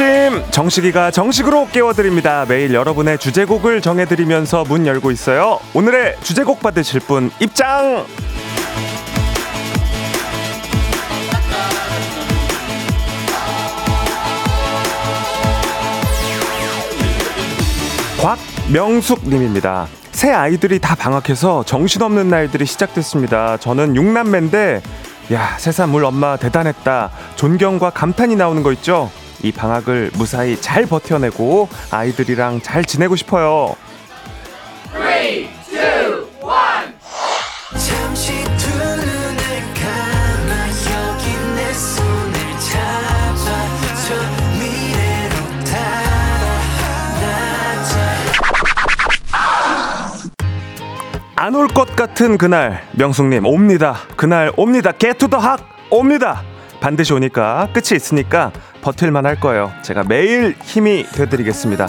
아침 정식이가 정식으로 깨워드립니다. 매일 여러분의 주제곡을 정해드리면서 문 열고 있어요. 오늘의 주제곡 받으실 분 입장. 곽명숙님입니다. 새 아이들이 다 방학해서 정신없는 날들이 시작됐습니다. 저는 6남매인데 야, 새삼 물 엄마 대단했다. 존경과 감탄이 나오는 거 있죠? 이 방학을 무사히 잘 버텨내고 아이들이랑 잘 지내고 싶어요. 3, 2, 1. 안올 것 같은 그날 명숙님 옵니다 그날 옵니다 개 to the 학 옵니다 반드시 오니까 끝이 있으니까 버틸만 할 거예요. 제가 매일 힘이 되드리겠습니다.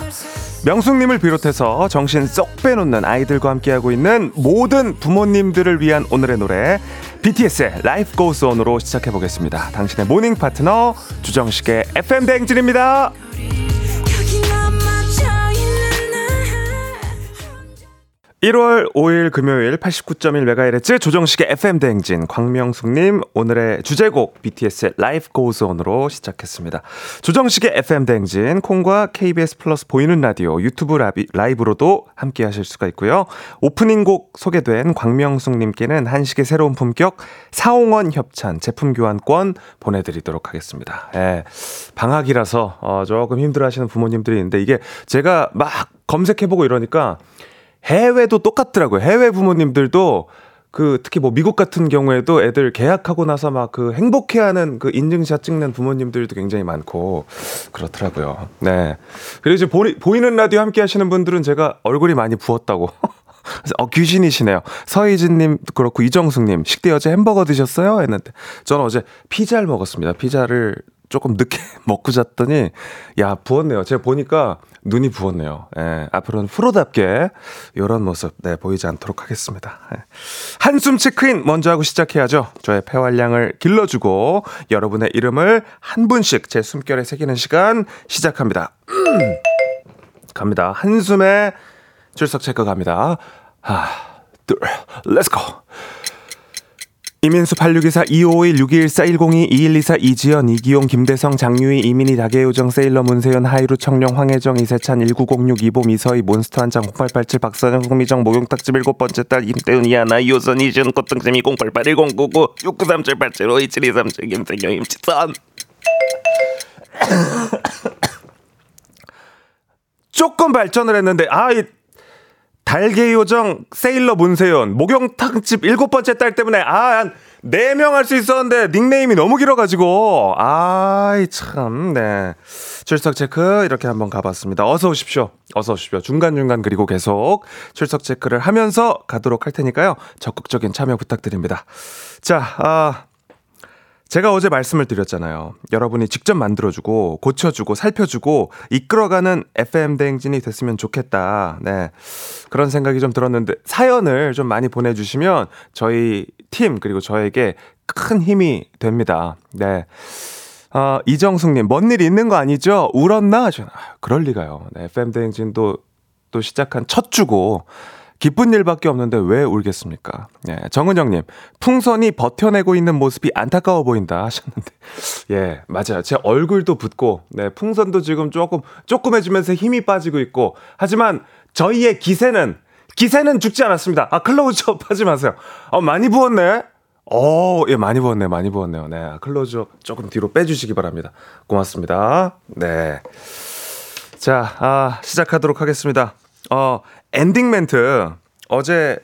명숙님을 비롯해서 정신 쏙 빼놓는 아이들과 함께하고 있는 모든 부모님들을 위한 오늘의 노래 BTS의 Life Goes On으로 시작해보겠습니다. 당신의 morning 파트너 조정식의 FM 대행진입니다 1월 5일 금요일 89.1MHz 조정식의 FM대행진 광명숙님 오늘의 주제곡 BTS의 Life Goes On으로 시작했습니다. 조정식의 FM대행진 콩과 KBS 플러스 보이는 라디오 유튜브 라비, 라이브로도 함께 하실 수가 있고요. 오프닝 곡 소개된 광명숙님께는 한식의 새로운 품격 사홍원 협찬 제품 교환권 보내드리도록 하겠습니다. 예, 방학이라서 어, 조금 힘들어 하시는 부모님들이 있는데 이게 제가 막 검색해보고 이러니까 해외도 똑같더라고요. 해외 부모님들도 그 특히 뭐 미국 같은 경우에도 애들 계약하고 나서 막 그 행복해하는 그 인증샷 찍는 부모님들도 굉장히 많고 그렇더라고요. 네. 그리고 이제 보이, 보이는 라디오 함께 하시는 분들은 제가 얼굴이 많이 부었다고. 어, 귀신이시네요. 서희진님도 그렇고 이정숙님 식대 어제 햄버거 드셨어요? 했는데 저는 어제 피자를 먹었습니다. 피자를 조금 늦게 먹고 잤더니 야 부었네요. 제가 보니까 눈이 부었네요. 예, 앞으로는 프로답게 이런 모습 네, 보이지 않도록 하겠습니다. 예. 한숨 체크인 먼저 하고 시작해야죠. 저의 폐활량을 길러주고 여러분의 이름을 한 분씩 제 숨결에 새기는 시간 시작합니다. 음. 갑니다. 한숨에 출석 체크 갑니다. 하나, 둘, let's go. 이민수 8624 2551 6214 102 2124 이지연 이기용 김대성 장유희 이민희 다계요정 세일러 문세윤 하이루 청룡 황혜정 이세찬 1906 이봄 이서희 몬스터 한장 0887 박선영 송미정 목욕탁집 일곱 번째 딸 임태훈 이하나 이호선 이지은 꽃등심 2088 1099 6937 87 52723 김세경 임치선. 조금 발전을 했는데 아이 달개 요정 세일러 문세윤 목욕탕집 일곱 번째 딸 때문에 아 네 명 할 수 있었는데 닉네임이 너무 길어가지고. 아이 참네. 출석 체크 이렇게 한번 가봤습니다. 어서 오십시오. 어서 오십시오. 중간 중간 그리고 계속 출석 체크를 하면서 가도록 할 테니까요. 적극적인 참여 부탁드립니다. 자 아 제가 어제 말씀을 드렸잖아요. 여러분이 직접 만들어주고, 고쳐주고, 살펴주고, 이끌어가는 FM대행진이 됐으면 좋겠다. 네. 그런 생각이 좀 들었는데, 사연을 좀 많이 보내주시면 저희 팀, 그리고 저에게 큰 힘이 됩니다. 네. 어, 이정숙님, 뭔 일 있는 거 아니죠? 울었나? 저, 아, 그럴 리가요. 네, FM대행진도 또 시작한 첫 주고, 기쁜 일밖에 없는데 왜 울겠습니까? 예, 정은영님, 풍선이 버텨내고 있는 모습이 안타까워 보인다 하셨는데, 예, 맞아요. 제 얼굴도 붓고, 네, 풍선도 지금 조금, 조금 해지면서 힘이 빠지고 있고, 하지만 저희의 기세는, 기세는 죽지 않았습니다. 아, 클로즈업 하지 마세요. 어, 많이 부었네? 어, 예, 많이 부었네, 많이 부었네요. 네, 클로즈업 조금 뒤로 빼주시기 바랍니다. 고맙습니다. 네. 자, 아, 시작하도록 하겠습니다. 어, 엔딩 멘트. 어제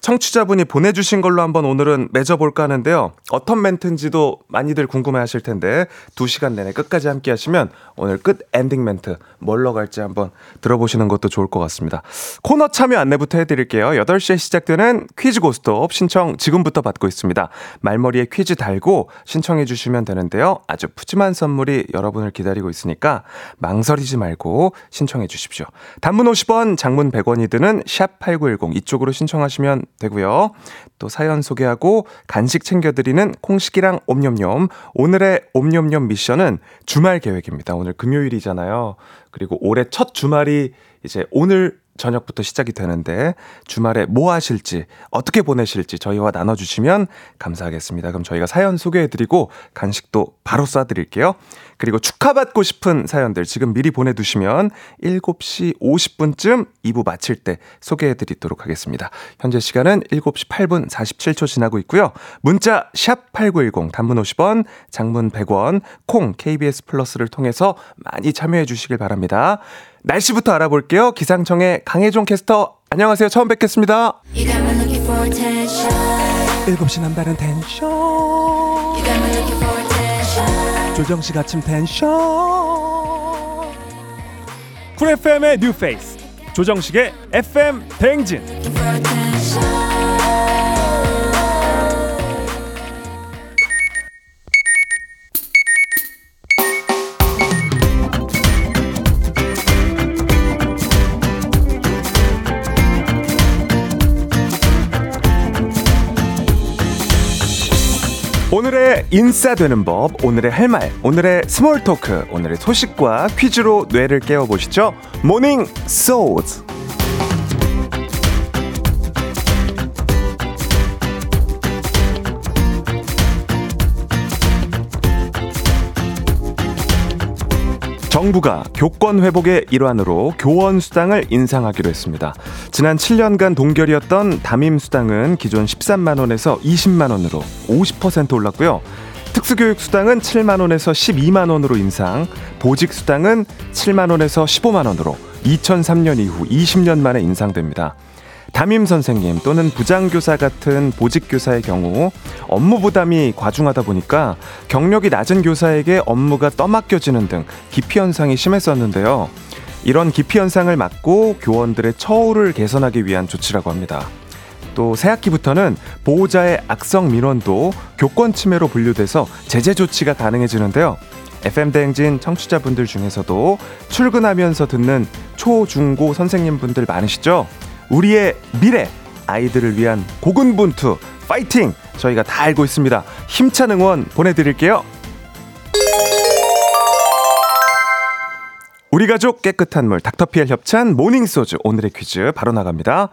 청취자분이 보내주신 걸로 한번 오늘은 맺어볼까 하는데요. 어떤 멘트인지도 많이들 궁금해 하실 텐데, 두 시간 내내 끝까지 함께 하시면 오늘 끝 엔딩 멘트 뭘로 갈지 한번 들어보시는 것도 좋을 것 같습니다. 코너 참여 안내부터 해드릴게요. 8시에 시작되는 퀴즈 고스톱 신청 지금부터 받고 있습니다. 말머리에 퀴즈 달고 신청해 주시면 되는데요. 아주 푸짐한 선물이 여러분을 기다리고 있으니까 망설이지 말고 신청해 주십시오. 단문 50원, 장문 100원이 드는 샵 8910 이쪽으로 신청하시면 되고요. 또 사연 소개하고 간식 챙겨드리는 콩식이랑 옴념념. 오늘의 옴념념 미션은 주말 계획입니다. 오늘 금요일이잖아요. 그리고 올해 첫 주말이 이제 오늘 저녁부터 시작이 되는데 주말에 뭐 하실지 어떻게 보내실지 저희와 나눠주시면 감사하겠습니다. 그럼 저희가 사연 소개해드리고 간식도 바로 쏴드릴게요. 그리고 축하받고 싶은 사연들 지금 미리 보내두시면 7시 50분쯤 2부 마칠 때 소개해드리도록 하겠습니다. 현재 시간은 7시 8분 47초 지나고 있고요. 문자 샵8910 단문 50원 장문 100원 콩 KBS 플러스를 통해서 많이 참여해 주시길 바랍니다. 날씨부터 알아볼게요. 기상청의 강혜종 캐스터. 안녕하세요. 처음 뵙겠습니다. 7시 남다른 텐션. 조정식 아침 tension. Cool FM의 new face. 조정식의 FM 대행진. 오늘의 인싸되는 법, 오늘의 할 말, 오늘의 small talk, 오늘의 소식과 퀴즈로 뇌를 깨워보시죠. morning shorts. 정부가 교권 회복의 일환으로 교원 수당을 인상하기로 했습니다. 지난 7년간 동결이었던 담임 수당은 기존 13만 원에서 20만 원으로 50% 올랐고요. 특수교육 수당은 7만 원에서 12만 원으로 인상, 보직 수당은 7만 원에서 15만 원으로 2003년 이후 20년 만에 인상됩니다. 담임 선생님 또는 부장교사 같은 보직교사의 경우 업무 부담이 과중하다 보니까 경력이 낮은 교사에게 업무가 떠맡겨지는 등 기피 현상이 심했었는데요. 이런 기피 현상을 막고 교원들의 처우를 개선하기 위한 조치라고 합니다. 또 새학기부터는 보호자의 악성 민원도 교권 침해로 분류돼서 제재 조치가 가능해지는데요. FM 대행진 청취자분들 중에서도 출근하면서 듣는 초, 중, 고 선생님분들 많으시죠? 우리의 미래 아이들을 위한 고군분투 파이팅 저희가 다 알고 있습니다 힘찬 응원 보내드릴게요 우리 가족 깨끗한 물 닥터피엘 협찬 morning shorts 오늘의 퀴즈 바로 나갑니다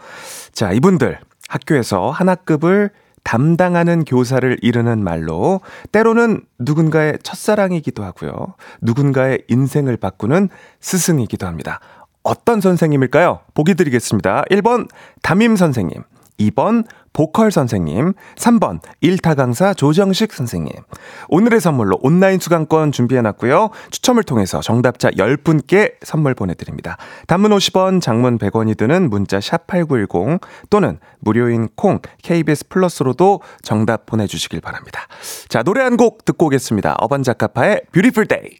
자 이분들 학교에서 한 학급을 담당하는 교사를 이르는 말로 때로는 누군가의 첫사랑이기도 하고요. 누군가의 인생을 바꾸는 스승이기도 합니다. 어떤 선생님일까요? 보기 드리겠습니다. 1번 담임 선생님, 2번 보컬 선생님, 3번 일타 강사 조정식 선생님. 오늘의 선물로 온라인 수강권 준비해 놨고요. 추첨을 통해서 정답자 10분께 선물 보내 드립니다. 단문 50원, 장문 100원이 드는 문자 샵8910 또는 무료인 콩 KBS 플러스로도 정답 보내 주시길 바랍니다. 자, 노래 한 곡 듣고 오겠습니다. 어반 자카파의 Beautiful Day.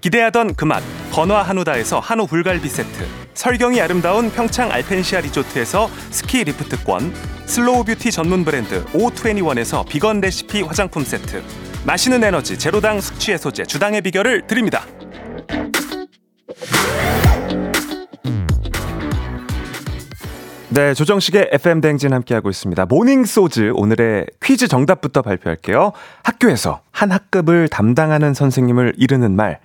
기대하던 그맛 건화 한우다에서 한우 불갈비 세트 설경이 아름다운 평창 알펜시아 리조트에서 스키 리프트권 슬로우 뷰티 전문 브랜드 O21에서 비건 레시피 화장품 세트 마시는 에너지 제로당 숙취 해소제 주당의 비결을 드립니다. 네, 조정식의 FM 대행진 함께하고 있습니다. 모닝 소즈 오늘의 퀴즈 정답부터 발표할게요. 학교에서 한 학급을 담당하는 선생님을 이르는 말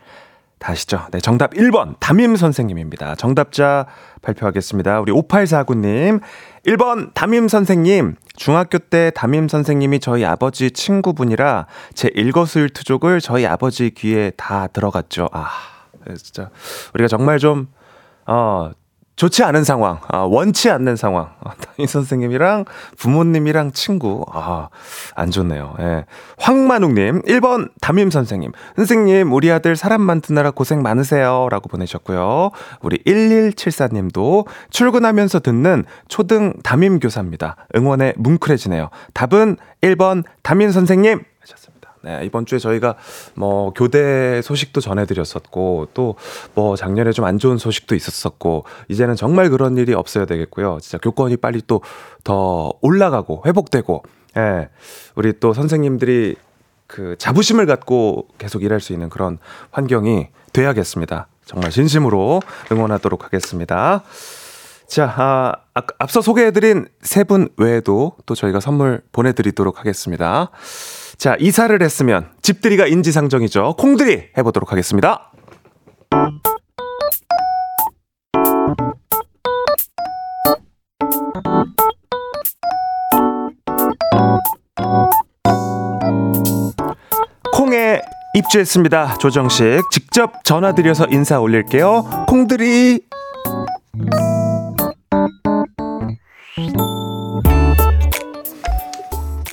다시죠. 네, 정답 1번 담임 선생님입니다. 정답자 발표하겠습니다. 우리 5849님. 1번 담임 선생님. 중학교 때 담임 선생님이 저희 아버지 친구분이라 제 일거수일투족을 저희 아버지 귀에 다 들어갔죠. 아, 네, 진짜 우리가 정말 좀 어, 좋지 않은 상황, 아, 원치 않는 상황. 아, 담임 선생님이랑 부모님이랑 친구. 아, 안 좋네요. 예. 황만욱님, 1번 담임 선생님. 선생님, 우리 아들 사람 만드느라 고생 많으세요. 라고 보내셨고요. 우리 1174님도 출근하면서 듣는 초등 담임 교사입니다. 응원에 뭉클해지네요. 답은 1번 담임 선생님. 네, 이번 주에 저희가 뭐 교대 소식도 전해드렸었고 또 뭐 작년에 좀 안 좋은 소식도 있었었고 이제는 정말 그런 일이 없어야 되겠고요. 진짜 교권이 빨리 또 더 올라가고 회복되고 예, 우리 또 선생님들이 그 자부심을 갖고 계속 일할 수 있는 그런 환경이 돼야겠습니다. 정말 진심으로 응원하도록 하겠습니다. 자, 아, 앞서 소개해드린 세 분 외에도 또 저희가 선물 보내드리도록 하겠습니다. 자, 이사를 했으면 집들이가 인지상정이죠. 콩들이 해보도록 하겠습니다. 콩에 입주했습니다. 조정식 직접 전화드려서 인사 올릴게요. 콩들이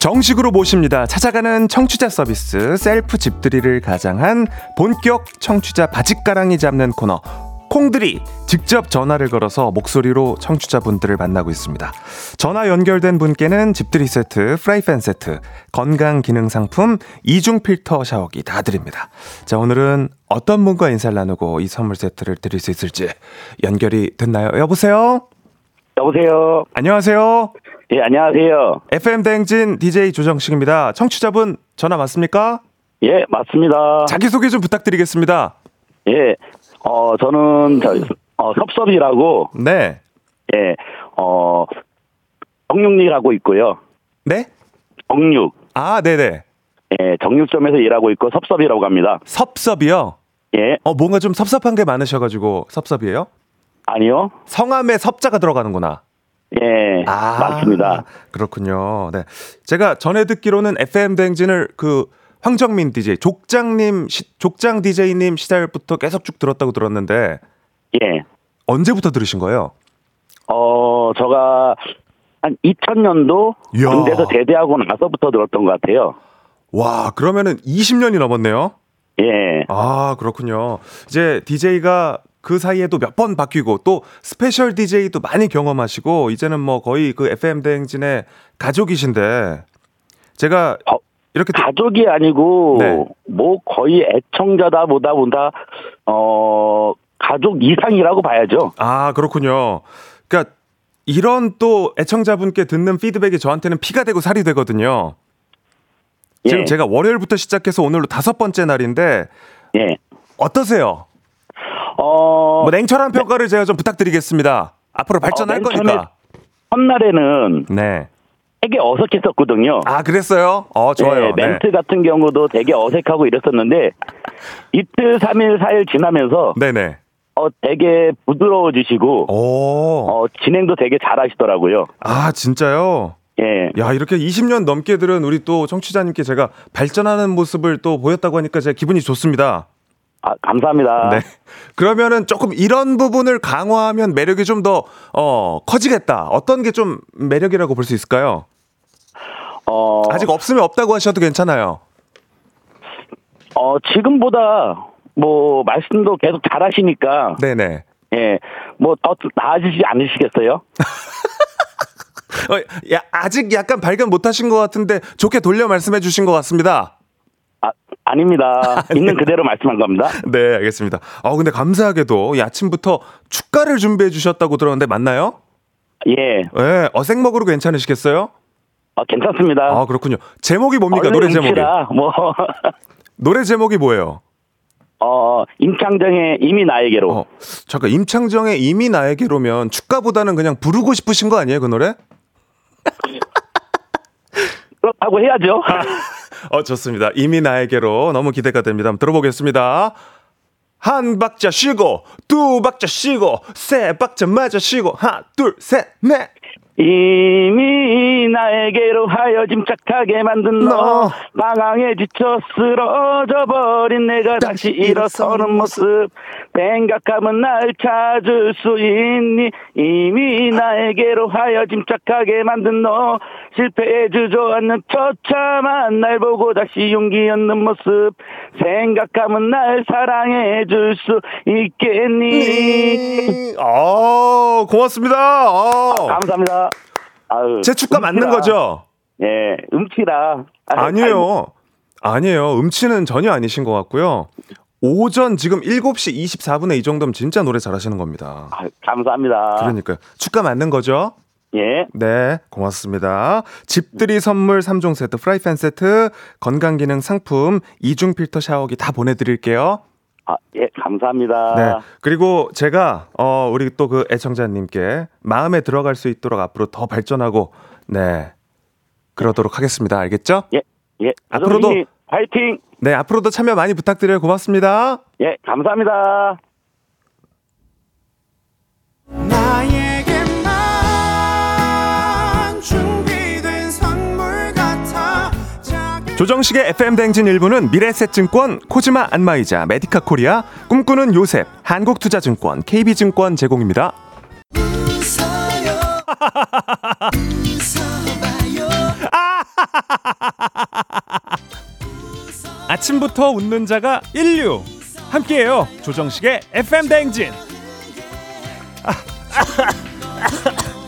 정식으로 모십니다. 찾아가는 청취자 서비스 셀프 집들이를 가장한 본격 청취자 바짓가랑이 잡는 코너 콩들이 직접 전화를 걸어서 목소리로 청취자분들을 만나고 있습니다. 전화 연결된 분께는 집들이 세트, 프라이팬 세트, 건강 기능 상품, 이중 필터 샤워기 다 드립니다. 자, 오늘은 어떤 분과 인사를 나누고 이 선물 세트를 드릴 수 있을지 연결이 됐나요? 여보세요? 여보세요? 안녕하세요? 예, 안녕하세요. FM 대행진 DJ 조정식입니다. 청취자분 전화 맞습니까? 예, 맞습니다. 자기소개 좀 부탁드리겠습니다. 예, 어, 저는, 저, 어, 섭섭이라고. 네. 예, 어, 정육리라고 있고요. 네? 정육. 아, 네네. 예, 정육점에서 일하고 있고 섭섭이라고 합니다. 섭섭이요? 예. 어, 뭔가 좀 섭섭한 게 많으셔가지고 섭섭이에요? 아니요. 성함에 섭자가 들어가는구나. 예, 아, 맞습니다. 그렇군요. 네. 제가 전에 듣기로는 FM 대행진을 그 황정민 DJ, 족장님, 시, 족장 DJ님 시절부터 계속 쭉 들었다고 들었는데. 예. 언제부터 들으신 거예요? 어, 제가 한 2000년도 이야. 군대에서 제대하고 나서부터 들었던 것 같아요. 와, 그러면은 20년이 넘었네요? 예. 아, 그렇군요. 이제 DJ가 그 사이에도 몇 번 바뀌고 또 스페셜 DJ도 많이 경험하시고 이제는 뭐 거의 그 FM 대행진의 가족이신데 제가 어, 이렇게 또... 가족이 아니고 네. 뭐 거의 애청자다 보다 보다 어 가족 이상이라고 봐야죠. 아 그렇군요. 그러니까 이런 또 애청자분께 듣는 피드백이 저한테는 피가 되고 살이 되거든요. 지금 예. 제가 월요일부터 시작해서 오늘로 다섯 번째 날인데 예. 어떠세요? 어. 뭐 냉철한 평가를 네. 제가 좀 부탁드리겠습니다. 앞으로 발전할 어, 거니까. 첫날에는 네. 되게 어색했었거든요. 아, 그랬어요? 어, 좋아요. 네, 멘트 네. 같은 경우도 되게 어색하고 이랬었는데 이틀, 3일, 4일 지나면서 네네. 어, 되게 부드러워지시고 어, 진행도 되게 잘하시더라고요. 아, 진짜요? 예. 야, 이렇게 20년 넘게 들은 우리 또 청취자님께 제가 발전하는 모습을 또 보였다고 하니까 제가 기분이 좋습니다. 아, 감사합니다. 네. 그러면은 조금 이런 부분을 강화하면 매력이 좀 더, 어, 커지겠다. 어떤 게 좀 매력이라고 볼 수 있을까요? 어. 아직 없으면 없다고 하셔도 괜찮아요. 어, 지금보다 뭐, 말씀도 계속 잘 하시니까. 네네. 예. 뭐, 더 나아지지 않으시겠어요? 어, 야, 아직 약간 발견 못 하신 것 같은데 좋게 돌려 말씀해 주신 것 같습니다. 아, 아닙니다. 있는 그대로 말씀한 겁니다. 네, 알겠습니다. 아, 근데 감사하게도 이 아침부터 축가를 준비해 주셨다고 들었는데 맞나요? 예. 예, 어생먹으로 괜찮으시겠어요? 아, 괜찮습니다. 아, 그렇군요. 제목이 뭡니까? 노래 제목이. 뭐. 노래 제목이 뭐예요? 어, 임창정의 이미 나에게로. 어, 잠깐, 임창정의 이미 나에게로면 축가보다는 그냥 부르고 싶으신 거 아니에요, 그 노래? 그렇다고 해야죠. 어, 좋습니다. 이미 나에게로 너무 기대가 됩니다. 한번 들어보겠습니다. 한 박자 쉬고, 두 박자 쉬고, 세 박자 맞아 쉬고, 하나, 둘, 셋, 넷. 이미 나에게로 하여 짐작하게 만든 너 방황에 지쳐 쓰러져 버린 내가 다시 일어서는 모습. 생각하면 날 찾을 수 있니? 이미 나에게로 하여 짐작하게 만든 너 실패에 주저앉는 처참한 날 보고 다시 용기 얻는 모습. 생각하면 날 사랑해 줄 수 있겠니? 아 고맙습니다. 아. 감사합니다 아유, 제 축가 음치라. 맞는 거죠? 예, 음치라. 아 니에요. 아니에요. 음치는 전혀 아니신 것 같고요. 오전 지금 7시 24분에 이 정도면 진짜 노래 잘하시는 겁니다. 아, 감사합니다. 그러니까요. 축가 맞는 거죠? 예. 네, 고맙습니다. 집들이 선물 3종 세트, 프라이팬 세트, 건강기능 상품, 이중 필터 샤워기 다 보내드릴게요. 아, 예, 감사합니다. 네. 그리고 제가, 어, 우리 또 그 애청자님께 마음에 들어갈 수 있도록 앞으로 더 발전하고, 네. 그러도록 하겠습니다. 알겠죠? 예, 예. 앞으로도. 파이팅! 네, 앞으로도 참여 많이 부탁드려요. 고맙습니다. 예, 감사합니다. 조정식의 FM 댕진 일부는 미래셋증권, 코지마 안마이자, 메디카 코리아, 꿈꾸는 요셉, 한국투자증권, KB증권 제공입니다. 아침부터 웃는 자가 인류. 함께해요. 조정식의 FM 댕진.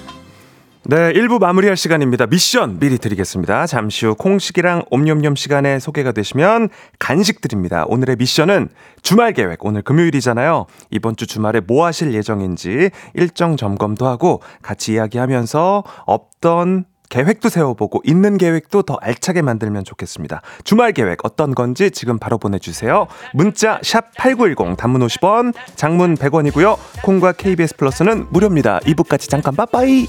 네, 1부 마무리할 시간입니다. 미션 미리 드리겠습니다. 잠시 후 콩식이랑 옴념념 시간에 소개가 되시면 간식 드립니다. 오늘의 미션은 주말 계획. 오늘 금요일이잖아요. 이번 주 주말에 뭐 하실 예정인지 일정 점검도 하고 같이 이야기하면서 없던 계획도 세워보고 있는 계획도 더 알차게 만들면 좋겠습니다. 주말 계획 어떤 건지 지금 바로 보내주세요. 문자 샵8910 단문 50원 장문 100원이고요. 콩과 KBS 플러스는 무료입니다. 2부까지 잠깐 빠빠이.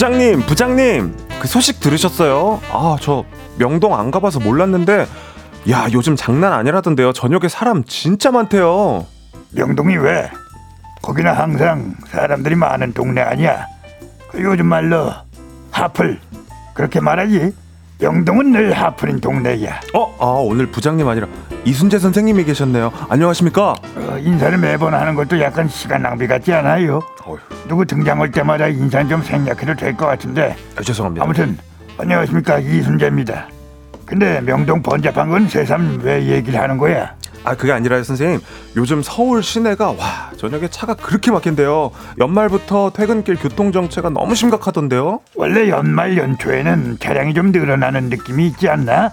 부장님, 부장님, 그 소식 들으셨어요? 아, 저 명동 안 가봐서 몰랐는데, 야, 요즘 장난 아니라던데요. 저녁에 사람 진짜 많대요. 명동이 왜? 거기는 항상 사람들이 많은 동네 아니야. 그 요즘 말로 하플 그렇게 말하지. 명동은 늘 하플인 동네야. 어, 아 오늘 부장님 아니라 이순재 선생님이 계셨네요. 안녕하십니까? 어, 인사를 매번 하는 것도 약간 시간 낭비 같지 않아요? 어휴. 누구 등장 올 때마다 인사 좀 생략해도 될 것 같은데. 아, 죄송합니다. 아무튼 안녕하십니까 이순재입니다. 근데 명동 번잡한 건 새삼 왜 얘기를 하는 거야? 아 그게 아니라요 선생님 요즘 서울 시내가 와 저녁에 차가 그렇게 막힌대요 연말부터 퇴근길 교통정체가 너무 심각하던데요 원래 연말 연초에는 차량이 좀 늘어나는 느낌이 있지 않나?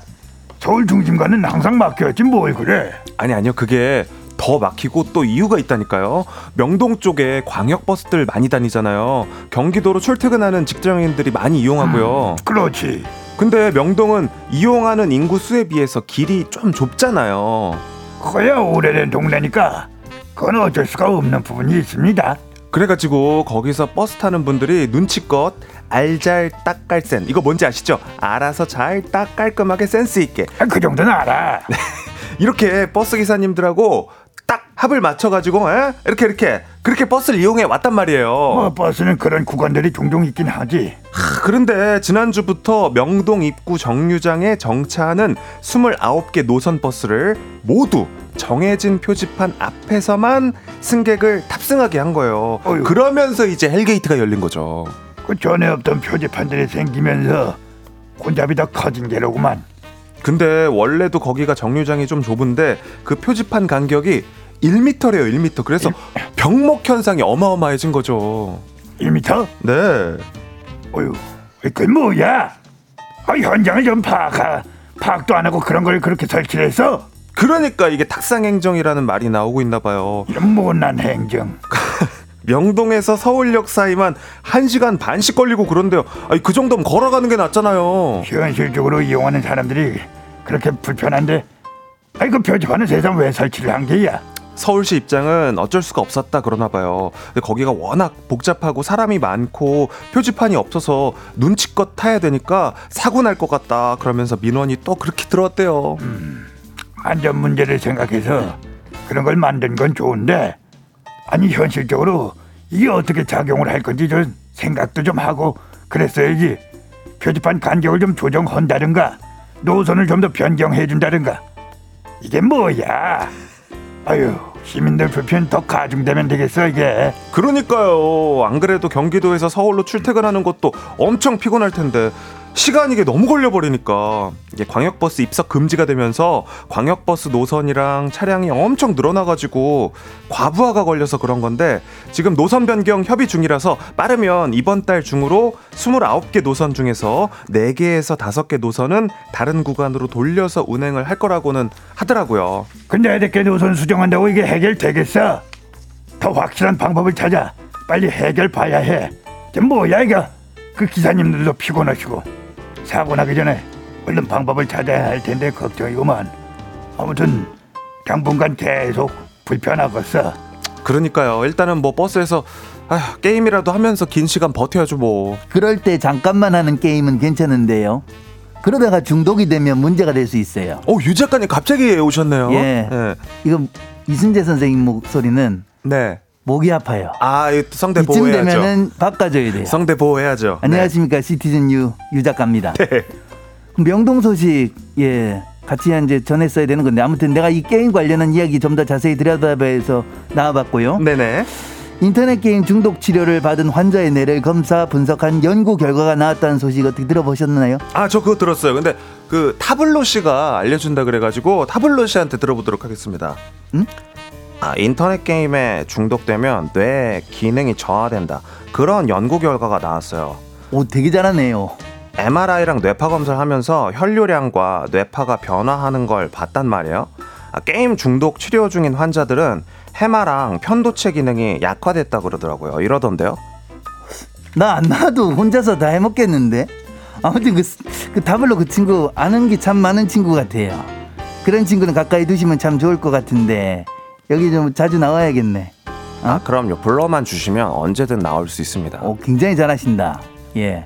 서울 중심가는 항상 막혀야지 뭘 그래 아니 아니요 그게 더 막히고 또 이유가 있다니까요. 명동 쪽에 광역버스들 많이 다니잖아요. 경기도로 출퇴근하는 직장인들이 많이 이용하고요. 음, 그렇지. 근데 명동은 이용하는 인구 수에 비해서 길이 좀 좁잖아요. 그야 오래된 동네니까 그건 어쩔 수가 없는 부분이 있습니다. 그래가지고 거기서 버스 타는 분들이 눈치껏 알잘 딱깔센 이거 뭔지 아시죠? 알아서 잘 딱 깔끔하게 센스 있게 아, 그 정도는 알아. 이렇게 버스 기사님들하고 딱 합을 맞춰가지고 에? 이렇게 이렇게 그렇게 버스를 이용해 왔단 말이에요. 뭐 버스는 그런 구간들이 종종 있긴 하지. 하, 그런데 지난주부터 명동 입구 정류장에 정차하는 29개 노선 버스를 모두 정해진 표지판 앞에서만 승객을 탑승하게 한 거예요. 어휴. 그러면서 이제 hell gate가 열린 거죠. 그 전에 없던 표지판들이 생기면서 혼잡이 더 커진 게로구만. 근데 원래도 거기가 정류장이 좀 좁은데 그 표지판 간격이 1m래요, 1m. 그래서 병목 현상이 어마어마해진 거죠. 1미터? 네. 어휴, 그 뭐야? 아, 현장을 좀 파악하, 파악도 안 하고 그런 걸 그렇게 설치를 했어? 그러니까 이게 탁상 행정이라는 말이 나오고 있나 봐요. 이런 못난 행정. 명동에서 서울역 사이만 1시간 반씩 걸리고 그런데요. 아니, 그 정도면 걸어가는 게 낫잖아요. 현실적으로 이용하는 사람들이 그렇게 불편한데, 아이 그 표지판은 세상 왜 설치를 한 게야? 서울시 입장은 어쩔 수가 없었다 그러나 봐요. 근데 거기가 워낙 복잡하고 사람이 많고 표지판이 없어서 눈치껏 타야 되니까 사고 날 것 같다 그러면서 민원이 또 그렇게 들어왔대요. 안전 문제를 생각해서 그런 걸 만든 건 좋은데, 아니 현실적으로 이게 어떻게 작용을 할 건지 좀 생각도 좀 하고 그랬어야지. 표지판 간격을 좀 조정한다든가 노선을 좀 더 변경해 준다든가 이게 뭐야? 아유 시민들 불편 더 가중되면 되겠어 이게. 그러니까요. 안 그래도 경기도에서 서울로 출퇴근하는 것도 엄청 피곤할 텐데 시간이 이게 너무 걸려버리니까 이게 광역버스 입석 금지가 되면서 광역버스 노선이랑 차량이 엄청 늘어나가지고 과부하가 걸려서 그런 건데 지금 노선 변경 협의 중이라서 빠르면 이번 달 중으로 29개 노선 중에서 4개에서 5개 노선은 다른 구간으로 돌려서 운행을 할 거라고는 하더라고요. 근데 이렇게 노선 수정한다고 이게 해결되겠어? 더 확실한 방법을 찾아 빨리 해결 봐야 해. 뭐야 이거? 그 기사님들도 피곤하시고 사고 나기 전에 얼른 방법을 찾아야 할 텐데 걱정이구만. 아무튼 당분간 계속 불편하겠어. 그러니까요. 일단은 뭐 버스에서 아휴, 게임이라도 하면서 긴 시간 버텨야죠 뭐. 그럴 때 잠깐만 하는 게임은 괜찮은데요. 그러다가 중독이 되면 문제가 될 수 있어요. 어, 유 작가님 갑자기 오셨네요. 예. 네. 이거 이순재 선생님 목소리는 네. 목이 아파요. 아, 이 성대 이쯤 보호해야죠. 되면은 바꿔줘야 돼요. 성대 보호해야죠. 안녕하십니까 시티즌 유, 유 작가입니다. 네. 명동 소식 예 같이 이제 전했어야 되는 건데 아무튼 내가 이 게임 관련한 이야기 좀 더 자세히 들여다봐서 나와봤고요. 네. 네네. 인터넷 게임 중독 치료를 받은 환자의 뇌를 검사 분석한 연구 결과가 나왔다는 소식 어떻게 들어보셨나요? 아, 저 그거 들었어요. 근데 그 타블로 씨가 알려준다 그래가지고 타블로 씨한테 들어보도록 하겠습니다. 응? 아, 인터넷 게임에 중독되면 뇌 기능이 저하된다. 그런 연구 결과가 나왔어요. 오 되게 잘하네요. MRI랑 뇌파 검사를 하면서 혈류량과 뇌파가 변화하는 걸 봤단 말이에요. 아, 게임 중독 치료 중인 환자들은 해마랑 편도체 기능이 약화됐다 그러더라고요. 이러던데요. 나 안 나와도 혼자서 다 해먹겠는데. 아무튼 그, 그 다블로 그 친구 아는 게 참 많은 친구 같아요. 그런 친구는 가까이 두시면 참 좋을 것 같은데 여기 좀 자주 나와야겠네. 아, 그럼요. 불러만 주시면 언제든 나올 수 있습니다. 오 굉장히 잘하신다. 예.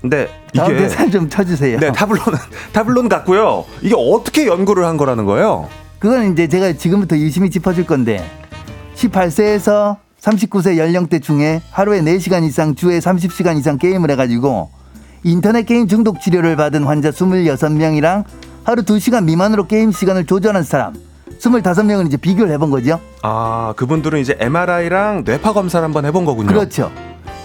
근데 다음 이게 대사 좀 쳐주세요. 네, 타블로는 타블로는 같고요. 이게 어떻게 연구를 한 거라는 거예요? 그건 이제 제가 지금부터 유심히 짚어줄 건데 18세에서 39세 연령대 중에 하루에 4시간 이상 주에 30시간 이상 게임을 해가지고 인터넷 게임 중독 치료를 받은 환자 26명이랑 하루 2시간 미만으로 게임 시간을 조절한 사람 25명을 이제 비교를 해본 거죠. 아, 그분들은 이제 MRI랑 뇌파 검사를 한번 해본 거군요. 그렇죠.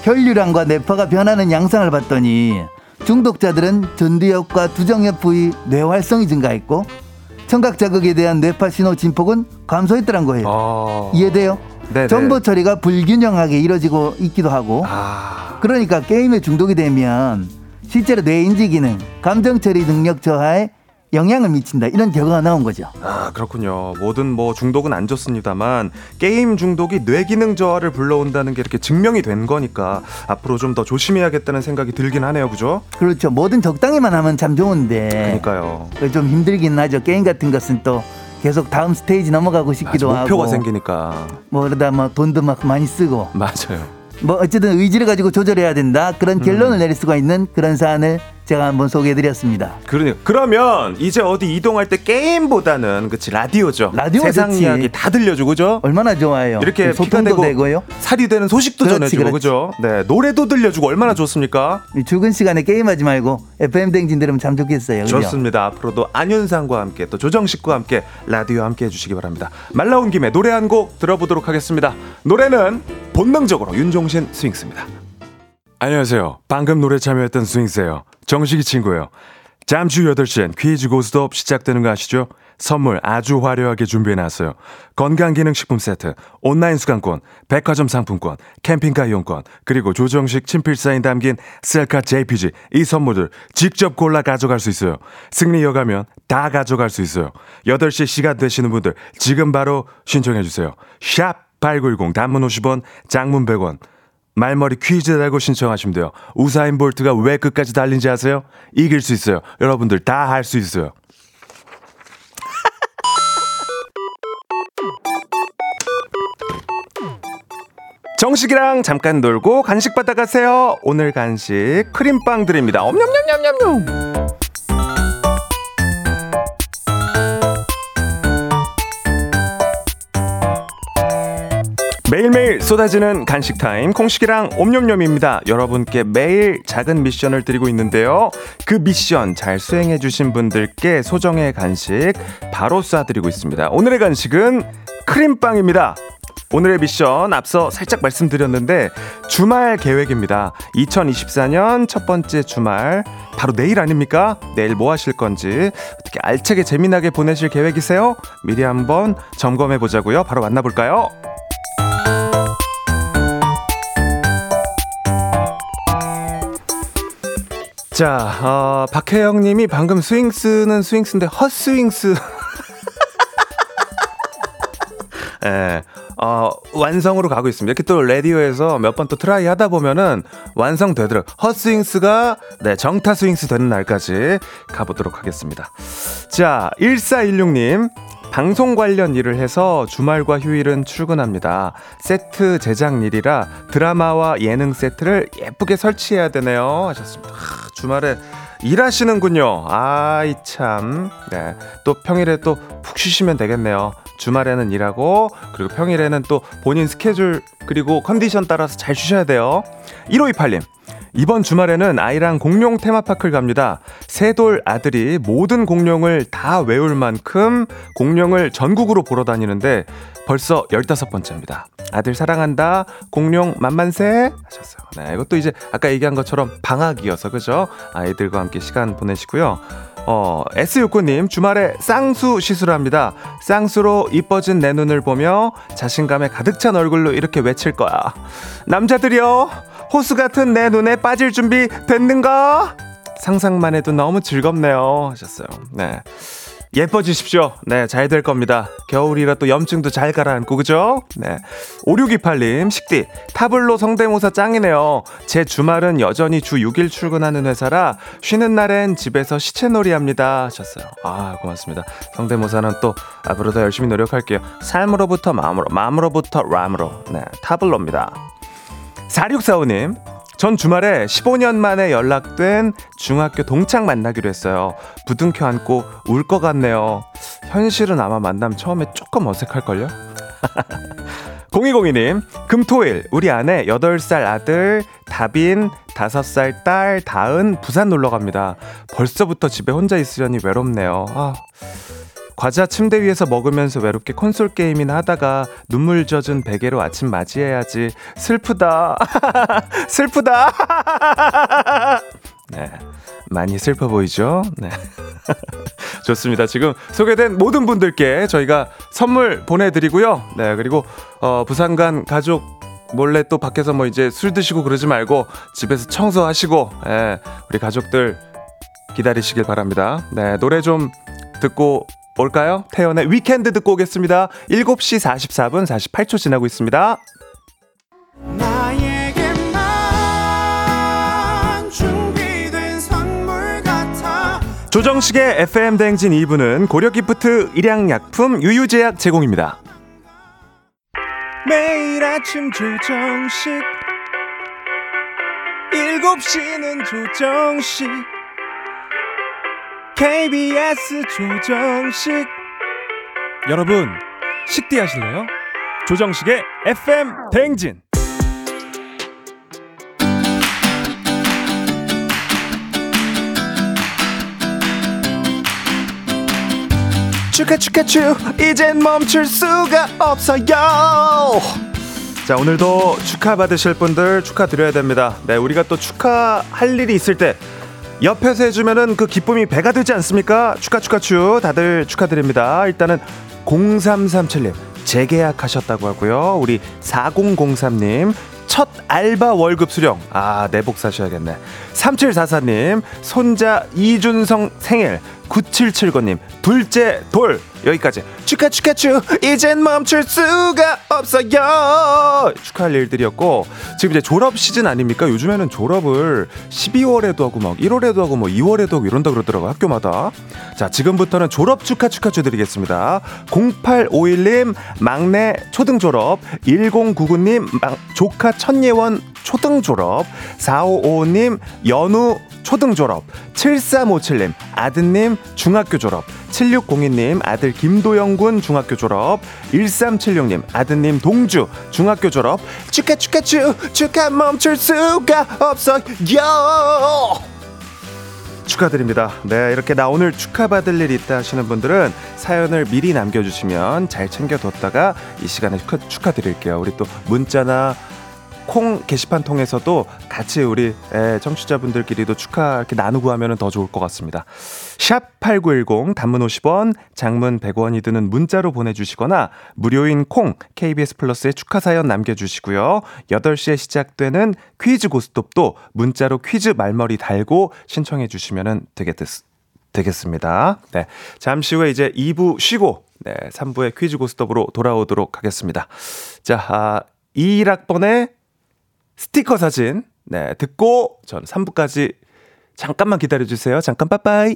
혈류량과 뇌파가 변하는 양상을 봤더니 중독자들은 전두엽과 두정엽 부위 뇌 활성이 증가했고 청각 자극에 대한 뇌파 신호 진폭은 감소했더란 거예요. 아, 이해돼요? 네네. 정보 처리가 불균형하게 이루어지고 있기도 하고 아, 그러니까 게임에 중독이 되면 실제로 뇌 인지 기능, 감정 처리 능력 저하에 영향을 미친다 이런 결과가 나온 거죠. 아, 그렇군요. 모든 뭐 중독은 안 좋습니다만 게임 중독이 뇌 기능 저하를 불러온다는 게 이렇게 증명이 된 거니까 앞으로 좀 더 조심해야겠다는 생각이 들긴 하네요. 그죠? 그렇죠. 뭐든 적당히만 하면 참 좋은데 그러니까요. 좀 힘들긴 하죠. 게임 같은 것은 또 계속 다음 스테이지 넘어가고 싶기도 목표가 하고 생기니까. 뭐 그러다 뭐 돈도 막 많이 쓰고 맞아요. 뭐 어쨌든 의지를 가지고 조절해야 된다 그런 음. 결론을 내릴 수가 있는 그런 사안을 제가 한번 소개해드렸습니다. 그러니 그러면 이제 어디 이동할 때 게임보다는 그치 라디오죠. 라디오 세상 좋지. 이야기 다 들려주고 그죠? 얼마나 좋아요. 이렇게 소통도 되고 되고요. 살이 되는 소식도 그렇지, 전해주고 그렇지. 그죠? 네 노래도 들려주고 얼마나 좋습니까? 이 출근 시간에 게임하지 말고 FM 댕진 들으면 참 좋겠어요. 그죠? 좋습니다. 앞으로도 안윤상과 함께 또 조정식과 함께 라디오 함께 해주시기 바랍니다. 말 나온 김에 노래 한 곡 들어보도록 하겠습니다. 노래는 본능적으로 윤종신 스윙스입니다. 안녕하세요. 방금 노래 참여했던 스윙스예요. 정식이 친구예요. 잠시 후 8시엔 퀴즈 고스톱 시작되는 거 아시죠? 선물 아주 화려하게 준비해놨어요. 건강기능식품 세트, 온라인 수강권, 백화점 상품권, 캠핑카 이용권, 그리고 조정식 친필 사인 담긴 셀카 JPG 이 선물들 직접 골라 가져갈 수 있어요. 승리 이어가면 다 가져갈 수 있어요. 8시 시간 되시는 분들 지금 바로 신청해주세요. 샵8910 단문 50원, 장문 100원. 말머리 퀴즈 달고 신청하시면 돼요. 우사인 볼트가 왜 끝까지 달린지 아세요? 이길 수 있어요. 여러분들 다 할 수 있어요. 정식이랑 잠깐 놀고 간식 받아 가세요. 오늘 간식 크림빵 드립니다. 엄냠냠냠냠냠. 매일매일 쏟아지는 간식 타임 콩식이랑 옴뇸뇸입니다. 여러분께 매일 작은 미션을 드리고 있는데요. 그 미션 잘 수행해 주신 분들께 소정의 간식 바로 쏴드리고 있습니다. 오늘의 간식은 크림빵입니다. 오늘의 미션 앞서 살짝 말씀드렸는데 주말 계획입니다. 2024년 첫 번째 주말 바로 내일 아닙니까? 내일 뭐 하실 건지 어떻게 알차게 재미나게 보내실 계획이세요? 미리 한번 점검해 보자고요. 바로 만나볼까요? 자, 어, 박혜영 님이 방금 스윙스는 스윙스인데 헛스윙스. 예, 어, 완성으로 가고 있습니다. 이렇게 또 라디오에서 몇 번 또 try 하다 보면은 완성되더라고요. 헛스윙스가, 네, 정타 스윙스 되는 날까지 가보도록 하겠습니다. 자, 1416님. 방송 관련 일을 해서 주말과 휴일은 출근합니다. 세트 제작 일이라 드라마와 예능 세트를 예쁘게 설치해야 되네요. 하셨습니다. 하, 주말에 일하시는군요. 아이 참. 네. 또 평일에 또 푹 쉬시면 되겠네요. 주말에는 일하고 그리고 평일에는 또 본인 스케줄 그리고 컨디션 따라서 잘 쉬셔야 돼요. 1528님. 이번 주말에는 아이랑 공룡 테마파크를 갑니다. 세돌 아들이 모든 공룡을 다 외울 만큼 공룡을 전국으로 보러 다니는데 벌써 15번째입니다. 아들 사랑한다. 공룡 만만세 하셨어요. 네, 이것도 이제 아까 얘기한 것처럼 방학이어서 그죠? 아이들과 함께 시간 보내시고요. 어, S69님, 주말에 쌍수 시술합니다. 쌍수로 이뻐진 내 눈을 보며 자신감에 가득 찬 얼굴로 이렇게 외칠 거야. 남자들이여, 호수 같은 내 눈에 빠질 준비 됐는가? 상상만 해도 너무 즐겁네요. 하셨어요. 네. 예뻐지십시오. 네, 잘 될 겁니다. 겨울이라 또 염증도 잘 가라앉고, 그죠? 네. 5628님, 식디, 타블로 성대모사 짱이네요. 제 주말은 여전히 주 6일 출근하는 회사라 쉬는 날엔 집에서 시체놀이 합니다. 하셨어요. 아, 고맙습니다. 성대모사는 또 앞으로 더 열심히 노력할게요. 삶으로부터 마음으로, 마음으로부터 람으로. 네, 타블로입니다. 4645님, 전 주말에 15년 만에 연락된 중학교 동창 만나기로 했어요. 부둥켜 안고 울 것 같네요. 현실은 아마 만남 처음에 조금 어색할걸요? 0202님, 금토일, 우리 아내 8살 아들, 다빈, 5살 딸, 다은, 부산 놀러 갑니다. 벌써부터 집에 혼자 있으려니 외롭네요. 아, 과자 침대 위에서 먹으면서 외롭게 콘솔 게임이나 하다가 눈물 젖은 베개로 아침 맞이해야지. 슬프다. 슬프다. 네. 많이 슬퍼 보이죠? 네. 좋습니다. 지금 소개된 모든 분들께 저희가 선물 보내드리고요. 네. 그리고, 어, 부산간 가족 몰래 또 밖에서 뭐 이제 술 드시고 그러지 말고 집에서 청소하시고, 예, 우리 가족들 기다리시길 바랍니다. 네. 노래 좀 듣고 올까요? 태연의 위켄드 듣고 오겠습니다. 7시 44분 48초 지나고 있습니다. 조정식의 FM 대행진 2부는 고려기프트 일양약품 유유제약 제공입니다. 매일 아침 조정식 7시는 조정식 KBS 조정식. 여러분 식디 하실래요? 조정식의 FM 대행진. 축하 축하 축. 이젠 멈출 수가 없어요. 자 오늘도 축하받으실 분들 축하드려야 됩니다. 네 우리가 또 축하할 일이 있을 때 옆에서 해주면은 그 기쁨이 배가 되지 않습니까? 축하 축하 축 다들 축하드립니다. 일단은 0337님 재계약하셨다고 하고요. 우리 4003님 첫 알바 월급 수령. 아, 내복 사셔야겠네. 3744님, 손자 이준성 생일. 9779님, 둘째 돌. 여기까지. 축하, 축하, 축. 이젠 멈출 수가 없어요. 축하할 일들이었고, 지금 이제 졸업 시즌 아닙니까? 요즘에는 졸업을 12월에도 하고 막 1월에도 하고 뭐 2월에도 하고 이런다 그러더라고요. 학교마다. 자, 지금부터는 졸업 축하 축하 주드리겠습니다. 0851님, 막내 초등 졸업. 1099님, 조카 천예원 초등 졸업. 4555님, 연우 초등 졸업. 7357님, 아드님 중학교 졸업. 7602님, 아들 김도영 군 중학교 졸업. 1376님, 아드님 동주 중학교 졸업. 축하, 축하, 축, 축하 멈출 수가 없어요. 축하드립니다. 네, 이렇게 나 오늘 축하받을 일 있다 하시는 분들은 사연을 미리 남겨주시면 잘 챙겨뒀다가 이 시간에 축하, 축하드릴게요. 우리 또 문자나 콩 게시판 통해서도 같이 우리 에, 청취자분들끼리도 축하 이렇게 나누고 하면 더 좋을 것 같습니다. 샵 8910 단문 50원, 장문 100원이 드는 문자로 보내주시거나 무료인 콩 KBS 플러스에 축하 사연 남겨주시고요. 8시에 시작되는 퀴즈 고스톱도 문자로 퀴즈 말머리 달고 신청해 주시면 되겠, 되겠습니다. 네. 잠시 후에 이제 2부 쉬고 네, 3부의 퀴즈 고스톱으로 돌아오도록 하겠습니다. 자, 아, 21학번의 스티커 사진 네 듣고 전 3부까지 잠깐만 기다려 주세요. 잠깐 빠빠이.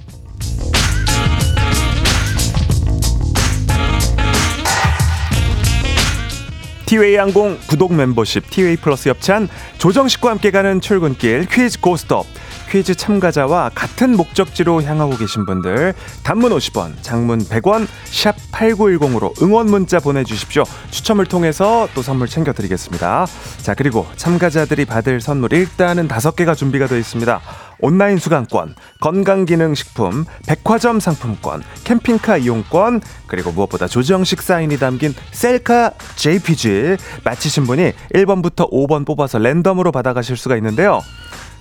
티웨이 항공 구독 멤버십 티웨이 플러스 협찬 조정식과 함께 가는 출근길 퀴즈 고스톱 퀴즈 참가자와 같은 목적지로 향하고 계신 분들 단문 50원, 장문 100원, 샵 8910으로 응원 문자 보내주십시오. 추첨을 통해서 또 선물 챙겨드리겠습니다. 자 그리고 참가자들이 받을 선물 일단은 다섯 개가 준비가 되어 있습니다. 온라인 수강권, 건강기능식품, 백화점 상품권, 캠핑카 이용권, 그리고 무엇보다 조정식 사인이 담긴 셀카 JPG 마치신 분이 1번부터 5번 뽑아서 랜덤으로 받아가실 수가 있는데요.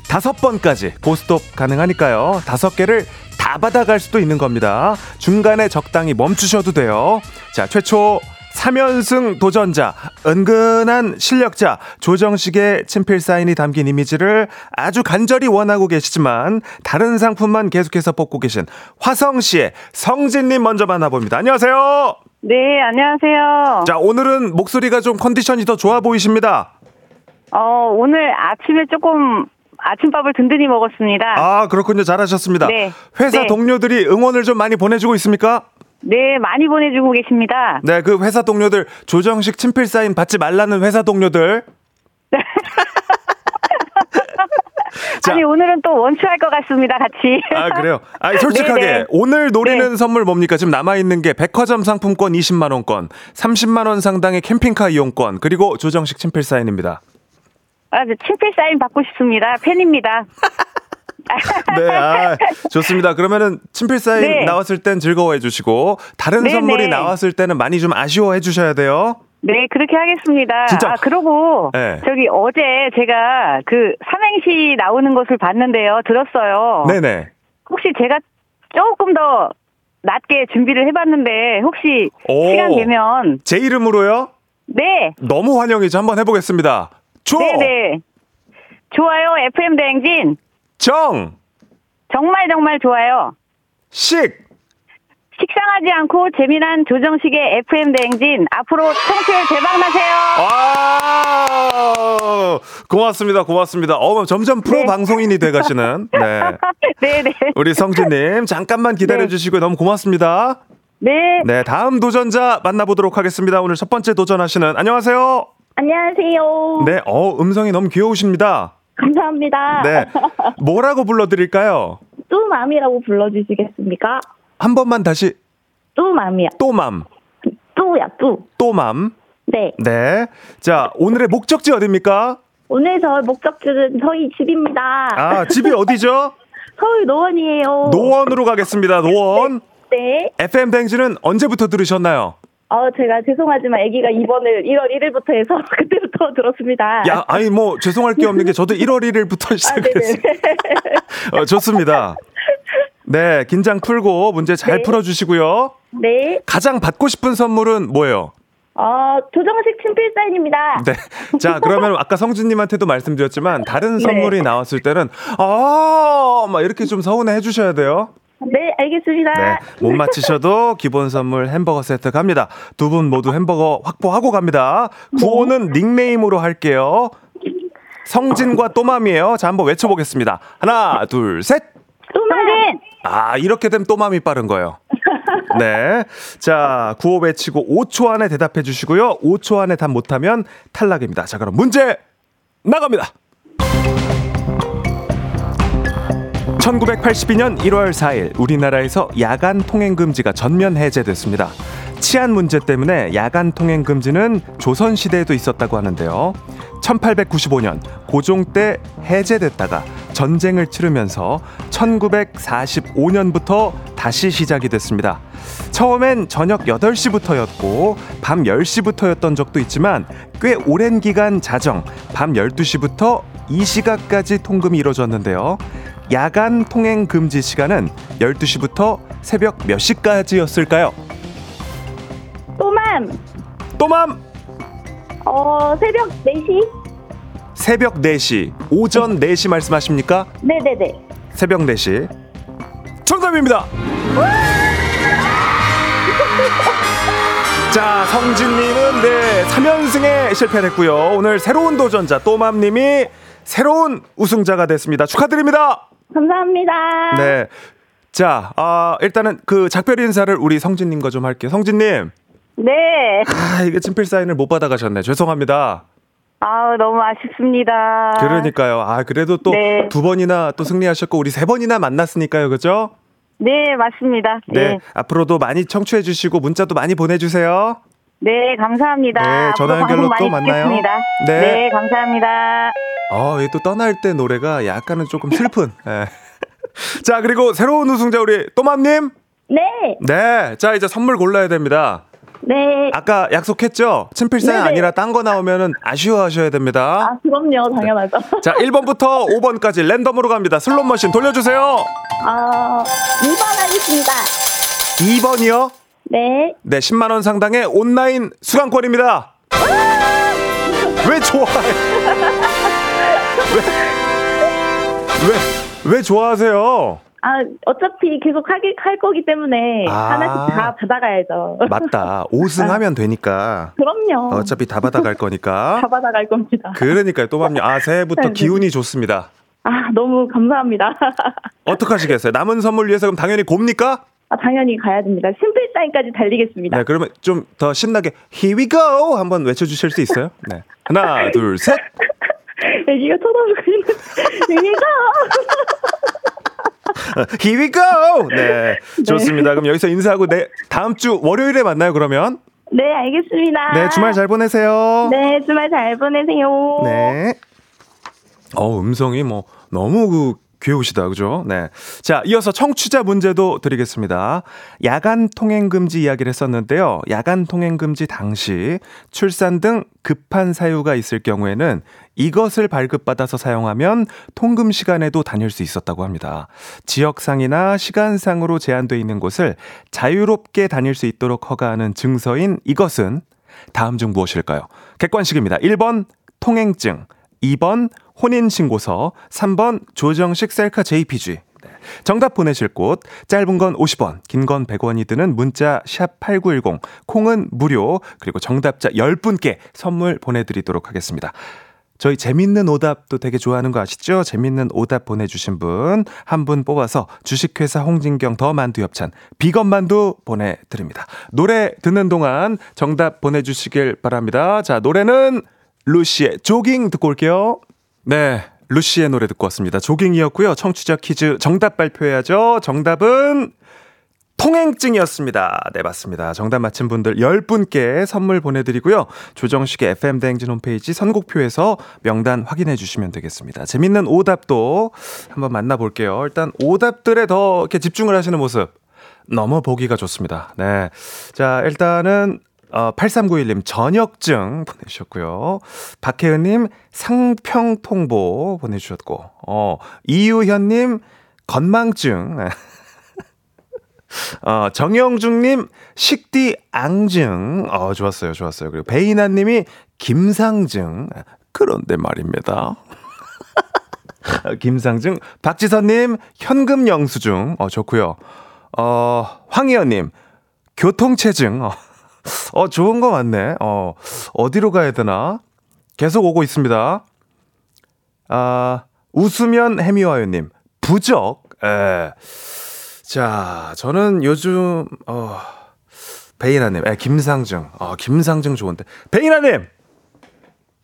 다섯 번까지 고스톱 가능하니까요. 다섯 개를 다 받아갈 수도 있는 겁니다. 중간에 적당히 멈추셔도 돼요. 자, 최초 3연승 도전자, 은근한 실력자, 조정식의 친필 사인이 담긴 이미지를 아주 간절히 원하고 계시지만 다른 상품만 계속해서 뽑고 계신 화성시의 성진님 먼저 만나봅니다. 안녕하세요. 네, 안녕하세요. 자, 오늘은 목소리가 좀 컨디션이 더 좋아 보이십니다. 어, 오늘 아침에 조금 아침밥을 든든히 먹었습니다. 아, 그렇군요. 잘하셨습니다. 네. 회사 네. 동료들이 응원을 좀 많이 보내주고 있습니까? 네, 많이 보내주고 계십니다. 네, 그 회사 동료들, 조정식 친필 사인 받지 말라는 회사 동료들. 자. 아니 오늘은 또 원추할 것 같습니다 같이 아 그래요 아 솔직하게 네네. 오늘 노리는 네. 선물 뭡니까 지금 남아 있는 게 백화점 상품권 20만 원권 30만 원 상당의 캠핑카 이용권 그리고 조정식 친필 사인입니다 아, 네, 친필 사인 받고 싶습니다. 팬입니다. 네, 아, 좋습니다. 그러면은 친필 사인 네. 나왔을 땐 즐거워해 주시고 다른 네, 선물이 네. 나왔을 때는 많이 좀 아쉬워해 주셔야 돼요. 네, 그렇게 하겠습니다. 진짜. 아, 그러고, 네. 저기, 어제 제가 그 삼행시 나오는 것을 봤는데요. 들었어요. 네네. 혹시 제가 조금 더 낮게 준비를 해봤는데, 혹시 오. 시간 되면, 제 이름으로요? 네, 너무 환영이죠. 한번 해보겠습니다. 조, 네네. 좋아요, FM 대행진. 정, 정말 정말 좋아요. 식, 식상하지 않고 재미난 조정식의 FM 대행진. 앞으로 청취율 대박나세요. 와! 고맙습니다. 고맙습니다. 어, 점점 프로 네. 방송인이 돼가시는. 네. 네네. 우리 성진님, 잠깐만 기다려 주시고요. 너무 고맙습니다. 네. 네, 다음 도전자 만나보도록 하겠습니다. 오늘 첫 번째 도전하시는, 안녕하세요. 안녕하세요. 네, 어, 음성이 너무 귀여우십니다. 감사합니다. 네. 뭐라고 불러드릴까요? 뚜맘이라고 불러주시겠습니까? 한 번만 다시, 뚜맘이야. 또맘, 뚜야, 뚜. 또맘. 네. 네. 자, 오늘의 목적지 어딥니까? 오늘 저 목적지는 저희 집입니다. 아, 집이 어디죠? 서울 노원이에요. 노원으로 가겠습니다. 노원. 네. FM 댕지는 언제부터 들으셨나요? 어, 제가 죄송하지만 아기가 입원을 1월 1일부터 해서 그때부터 들었습니다. 야, 아니 뭐 죄송할 게 없는 게 저도 1월 1일부터 아, 시작했어요. 네네. 어, 좋습니다. 네, 긴장 풀고 문제 잘 네. 풀어주시고요. 네. 가장 받고 싶은 선물은 뭐예요? 어, 조정식 친필 사인입니다. 네. 자, 그러면 아까 성진님한테도 말씀드렸지만 다른 네. 선물이 나왔을 때는 아, 막 이렇게 좀 서운해 해주셔야 돼요. 네, 알겠습니다. 네, 못 맞히셔도 기본 선물 햄버거 세트 갑니다. 두 분 모두 햄버거 확보하고 갑니다. 구호는 닉네임으로 할게요. 성진과 또맘이에요. 자, 한번 외쳐보겠습니다. 하나, 둘, 셋. 뚜맘! 아, 이렇게 되면 또맘이 빠른 거예요. 네. 자, 구호 외치고 5초 안에 대답해 주시고요. 5초 안에 답 못하면 탈락입니다. 자, 그럼 문제 나갑니다. 1982년 1월 4일 우리나라에서 야간 통행 금지가 전면 해제됐습니다. 치안 문제 때문에 야간 통행 금지는 조선 시대에도 있었다고 하는데요. 1895년 고종 때 해제됐다가 전쟁을 치르면서 1945년부터 다시 시작이 됐습니다. 처음엔 저녁 8시부터였고 밤 10시부터였던 적도 있지만 꽤 오랜 기간 자정 밤 12시부터 이 시각까지 통금이 이루어졌는데요. 야간 통행 금지 시간은 12시부터 새벽 몇 시까지였을까요? 뚜맘! 또맘 어, 새벽 4시? 새벽 4시, 오전 4시 말씀하십니까? 네네네. 새벽 4시. 정답입니다. 자, 성진님은 네, 3연승에 실패했고요. 오늘 새로운 도전자 또맘님이 새로운 우승자가 됐습니다. 축하드립니다. 감사합니다. 네. 자, 아, 일단은 그 작별 인사를 우리 성진님과 좀 할게요. 성진님. 네. 아, 이게 친필 사인을 못 받아가셨네. 죄송합니다. 아 너무 아쉽습니다. 그러니까요. 아, 그래도 또두 네. 번이나 또 승리하셨고, 우리 세 번이나 만났으니까요. 그죠? 네, 맞습니다. 네. 네. 앞으로도 많이 청취해주시고, 문자도 많이 보내주세요. 네, 감사합니다. 네, 전화 연결로 또 만나요. 네. 네, 감사합니다. 어, 이또 떠날 때 노래가 약간은 조금 슬픈. 예. 자, 그리고 새로운 우승자 우리 또맘님. 네. 네. 자, 이제 선물 골라야 됩니다. 네. 아까 약속했죠? 친필 사인 네네. 아니라 딴 거 나오면은 아쉬워하셔야 됩니다. 아, 그럼요. 당연하죠. 자, 1번부터 5번까지 랜덤으로 갑니다. 슬롯 머신 돌려주세요. 아, 2번 하겠습니다. 2번이요? 네. 네, 10만 원 상당의 온라인 수강권입니다. 왜 좋아해? 왜, 왜, 왜 좋아하세요? 아, 어차피 계속 하기, 할 거기 때문에 아. 하나씩 다 받아가야죠. 맞다. 5승 하면 되니까. 그럼요. 어차피 다 받아갈 거니까. 다 받아갈 겁니다. 그러니까요, 또밤요. 아, 새해부터 네. 기운이 좋습니다. 아, 너무 감사합니다. 어떡하시겠어요? 남은 선물 위해서 그럼 당연히 곱니까? 아, 당연히 가야 됩니다. 심플 사인까지 달리겠습니다. 네, 그러면 좀 더 신나게 Here we go 한번 외쳐주실 수 있어요? 네, 하나, 둘, 셋. 애기가 쳐다보고 있는 애기가 Here we go. 네, 좋습니다. 그럼 여기서 인사하고 네 다음 주 월요일에 만나요. 그러면 네 알겠습니다. 네 주말 잘 보내세요. 네 주말 잘 보내세요. 네. 어 음성이 뭐 너무 그 귀여우시다, 그죠? 네. 자, 이어서 청취자 문제도 드리겠습니다. 야간 통행금지 이야기를 했었는데요. 야간 통행금지 당시 출산 등 급한 사유가 있을 경우에는 이것을 발급받아서 사용하면 통금 시간에도 다닐 수 있었다고 합니다. 지역상이나 시간상으로 제한되어 있는 곳을 자유롭게 다닐 수 있도록 허가하는 증서인 이것은 다음 중 무엇일까요? 객관식입니다. 1번 통행증, 2번 혼인신고서, 3번 조정식 셀카 JPG. 네. 정답 보내실 곳 짧은 건 50원, 긴 건 100원이 드는 문자 샵 8910, 콩은 무료, 그리고 정답자 10분께 선물 보내드리도록 하겠습니다. 저희 재밌는 오답도 되게 좋아하는 거 아시죠? 재밌는 오답 보내주신 분 한 분 뽑아서 주식회사 홍진경 더 만두 협찬 비건 만두 보내드립니다. 노래 듣는 동안 정답 보내주시길 바랍니다. 자 노래는 루시의 조깅 듣고 올게요. 네. 루시의 노래 듣고 왔습니다. 조깅이었고요. 청취자 퀴즈 정답 발표해야죠. 정답은 통행증이었습니다. 네, 맞습니다. 정답 맞힌 분들 10분께 선물 보내드리고요. 조정식의 FM대행진 홈페이지 선곡표에서 명단 확인해 주시면 되겠습니다. 재밌는 오답도 한번 만나볼게요. 일단 오답들에 더 이렇게 집중을 하시는 모습 너무 보기가 좋습니다. 네. 자, 일단은 어, 8391님, 전역증 보내주셨고요. 박혜은님, 상평통보 보내주셨고, 어, 이유현님, 건망증. 어, 정영중님, 식디 앙증. 어, 좋았어요, 좋았어요. 그리고 베이나님이 김상증. 그런데 말입니다. 김상증. 박지선님, 현금 영수증. 어, 좋고요. 어, 황희연님, 교통체증. 어, 어, 좋은 거 맞네. 어, 어디로 가야 되나? 계속 오고 있습니다. 아, 웃으면 해미와요님, 부적. 에. 자, 저는 요즘, 어, 베이나님, 에, 김상증. 어, 김상증 좋은데. 베이나님!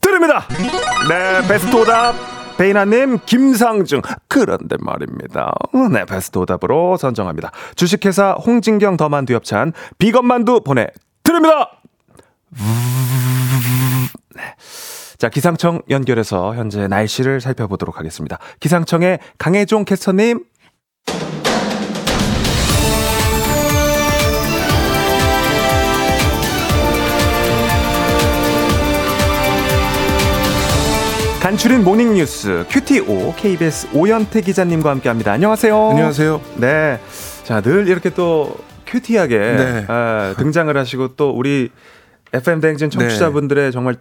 드립니다! 네, 베스트 오답. 베이나님, 김상증. 그런데 말입니다. 네, 베스트 오답으로 선정합니다. 주식회사 홍진경 더만두 협찬 비건만두 보내 드립니다! 네. 자, 기상청 연결해서 현재 날씨를 살펴보도록 하겠습니다. 기상청의 강혜종 캐스터님. 간추린 모닝뉴스 QT5 KBS 오연태 기자님과 함께합니다. 안녕하세요. 안녕하세요. 네, 자 늘 이렇게 또 큐티하게 네. 아, 등장을 하시고 또 우리 FM 대행진 청취자분들의 정말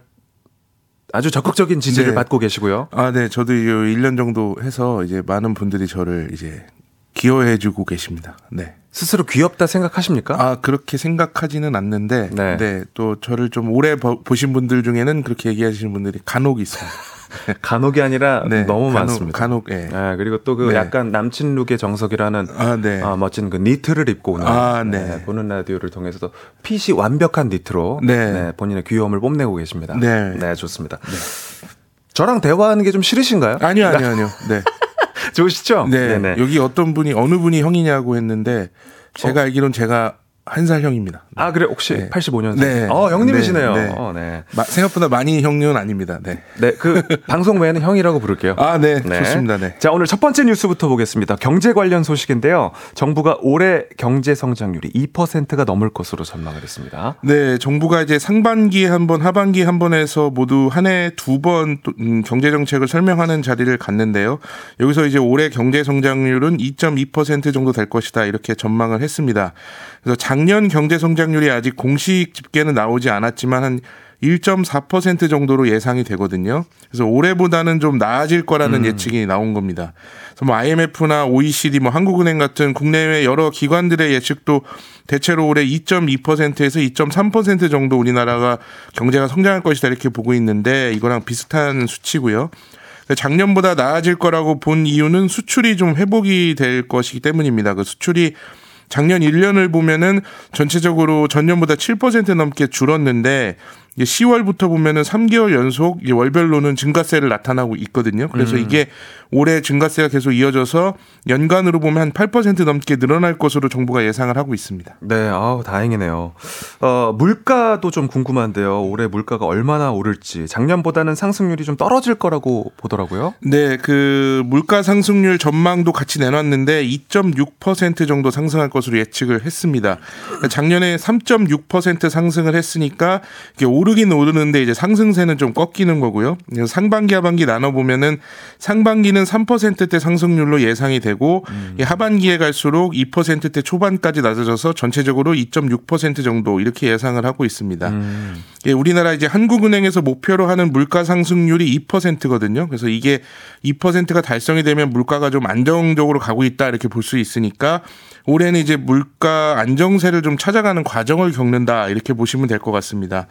아주 적극적인 지지를 네. 받고 계시고요. 아, 네. 저도 이 1년 정도 해서 이제 많은 분들이 저를 이제 기여해 주고 계십니다. 네. 스스로 귀엽다 생각하십니까? 아, 그렇게 생각하지는 않는데 네. 네. 또 저를 좀 오래 보- 보신 분들 중에는 그렇게 얘기하시는 분들이 간혹 있어요. 간혹이 아니라 네. 너무 간혹, 많습니다. 간혹 예. 네, 그리고 또그 네. 약간 남친 룩의 정석이라는 아, 네. 아, 멋진 그 니트를 입고 오는 아, 네. 보는 라디오를 통해서도 핏이 완벽한 니트로 네. 본인의 귀여움을 뽐내고 계십니다. 네. 좋습니다. 저랑 대화하는 게 좀 싫으신가요? 아니요, 아니요, 아니요. 네. 좋으시죠? 네. 네네. 여기 어떤 분이 어느 분이 형이냐고 했는데 제가 알기론 제가 한 살 형입니다. 아 그래 혹시 네. 85년생? 네. 어 형님이시네요. 네, 네. 어, 네. 마- 생각보다 많이 형은 아닙니다. 네. 네, 그 방송 외에는 형이라고 부를게요. 아, 네. 좋습니다. 네. 자, 오늘 첫 번째 뉴스부터 보겠습니다. 경제 관련 소식인데요. 정부가 올해 경제 성장률이 2%가 넘을 것으로 전망을 했습니다. 네, 정부가 이제 상반기에 한 번, 하반기에 한 번 해서 모두 한 해 두번 음, 경제 정책을 설명하는 자리를 갖는데요. 여기서 이제 올해 경제 성장률은 2.2% 정도 될 것이다 이렇게 전망을 했습니다. 그래서 작년 경제 성장률이 아직 공식 집계는 나오지 않았지만 한 1.4% 정도로 예상이 되거든요. 그래서 올해보다는 좀 나아질 거라는 예측이 나온 겁니다. 그래서 뭐 IMF나 OECD, 뭐 한국은행 같은 국내외 여러 기관들의 예측도 대체로 올해 2.2%에서 2.3% 정도 우리나라가 경제가 성장할 것이다 이렇게 보고 있는데 이거랑 비슷한 수치고요. 작년보다 나아질 거라고 본 이유는 수출이 좀 회복이 될 것이기 때문입니다. 그 수출이 작년 1년을 보면은 전체적으로 전년보다 7% 넘게 줄었는데 이제 10월부터 보면은 3개월 연속 월별로는 증가세를 나타나고 있거든요. 그래서 음. 이게 올해 증가세가 계속 이어져서 연간으로 보면 한 8% 넘게 늘어날 것으로 정부가 예상을 하고 있습니다. 네, 아우 다행이네요. 어, 물가도 좀 궁금한데요. 올해 물가가 얼마나 오를지 작년보다는 상승률이 좀 떨어질 거라고 보더라고요. 네, 그 물가 상승률 전망도 같이 내놨는데 2.6% 정도 상승할 것으로 예측을 했습니다. 작년에 3.6% 상승을 했으니까 이게 오르긴 오르는데 이제 상승세는 좀 꺾이는 거고요. 상반기 하반기 나눠 보면은 상반기는 3%대 상승률로 예상이 되고 이 하반기에 갈수록 2%대 초반까지 낮아져서 전체적으로 2.6% 정도 이렇게 예상을 하고 있습니다. 예, 우리나라 이제 한국은행에서 목표로 하는 물가 상승률이 2%거든요. 그래서 이게 2%가 달성이 되면 물가가 좀 안정적으로 가고 있다 이렇게 볼 수 있으니까 올해는 이제 물가 안정세를 좀 찾아가는 과정을 겪는다 이렇게 보시면 될 것 같습니다.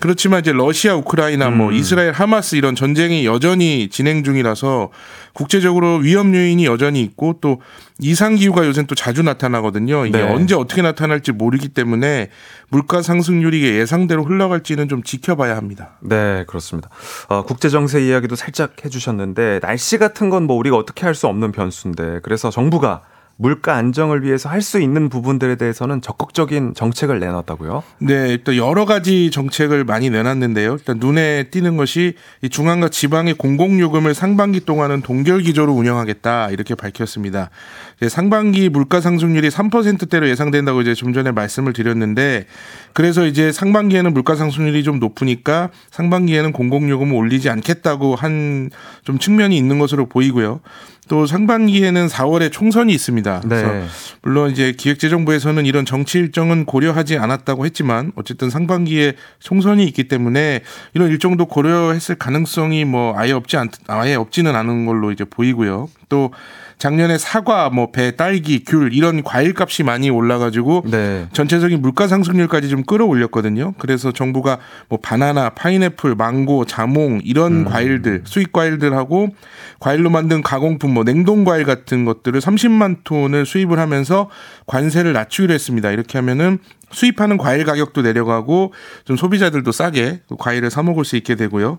그렇지만 이제 러시아, 우크라이나, 뭐 이스라엘, 하마스 이런 전쟁이 여전히 진행 중이라서 국제적으로 위험 요인이 여전히 있고 또 이상 기후가 요새 또 자주 나타나거든요. 이게 네. 언제 어떻게 나타날지 모르기 때문에 물가 상승률이 예상대로 흘러갈지는 좀 지켜봐야 합니다. 네, 그렇습니다. 어, 국제 정세 이야기도 살짝 해주셨는데 날씨 같은 건 뭐 우리가 어떻게 할 수 없는 변수인데 그래서 정부가 물가 안정을 위해서 할 수 있는 부분들에 대해서는 적극적인 정책을 내놨다고요? 네, 또 여러 가지 정책을 많이 내놨는데요. 일단 눈에 띄는 것이 이 중앙과 지방의 공공요금을 상반기 동안은 동결 기조로 운영하겠다 이렇게 밝혔습니다. 이제 상반기 물가 상승률이 3%대로 예상된다고 이제 좀 전에 말씀을 드렸는데 그래서 이제 상반기에는 물가 상승률이 좀 높으니까 상반기에는 공공요금을 올리지 않겠다고 한 좀 측면이 있는 것으로 보이고요. 또 상반기에는 4월에 총선이 있습니다. 그래서 네. 물론 이제 기획재정부에서는 이런 정치 일정은 고려하지 않았다고 했지만 어쨌든 상반기에 총선이 있기 때문에 이런 일정도 고려했을 가능성이 뭐 아예 없지 않 아예 없지는 않은 걸로 이제 보이고요. 또 작년에 사과, 뭐 배, 딸기, 귤 이런 과일 값이 많이 올라가지고 네. 전체적인 물가 상승률까지 좀 끌어올렸거든요. 그래서 정부가 뭐 바나나, 파인애플, 망고, 자몽 이런 과일들, 수입 과일들하고 과일로 만든 가공품, 뭐 냉동 과일 같은 것들을 30만 톤을 수입을 하면서 관세를 낮추기로 했습니다. 이렇게 하면은 수입하는 과일 가격도 내려가고 좀 소비자들도 싸게 과일을 사 먹을 수 있게 되고요.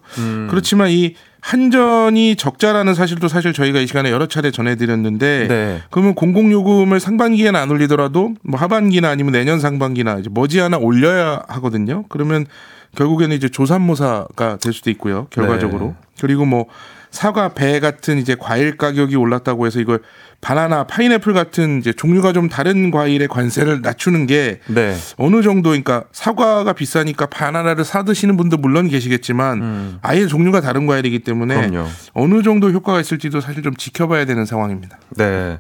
그렇지만 이 한전이 적자라는 사실도 사실 저희가 이 시간에 여러 차례 전해드렸는데 네. 그러면 공공요금을 상반기에는 안 올리더라도 뭐 하반기나 아니면 내년 상반기나 이제 머지않아 올려야 하거든요. 그러면 결국에는 이제 조산모사가 될 수도 있고요. 결과적으로. 네. 그리고 뭐 사과, 배 같은 이제 과일 가격이 올랐다고 해서 이걸 바나나, 파인애플 같은 이제 종류가 좀 다른 과일의 관세를 낮추는 게 네. 어느 정도 그러니까 사과가 비싸니까 바나나를 사 드시는 분도 물론 계시겠지만 아예 종류가 다른 과일이기 때문에 음. 그럼요. 어느 정도 효과가 있을지도 사실 좀 지켜봐야 되는 상황입니다. 네.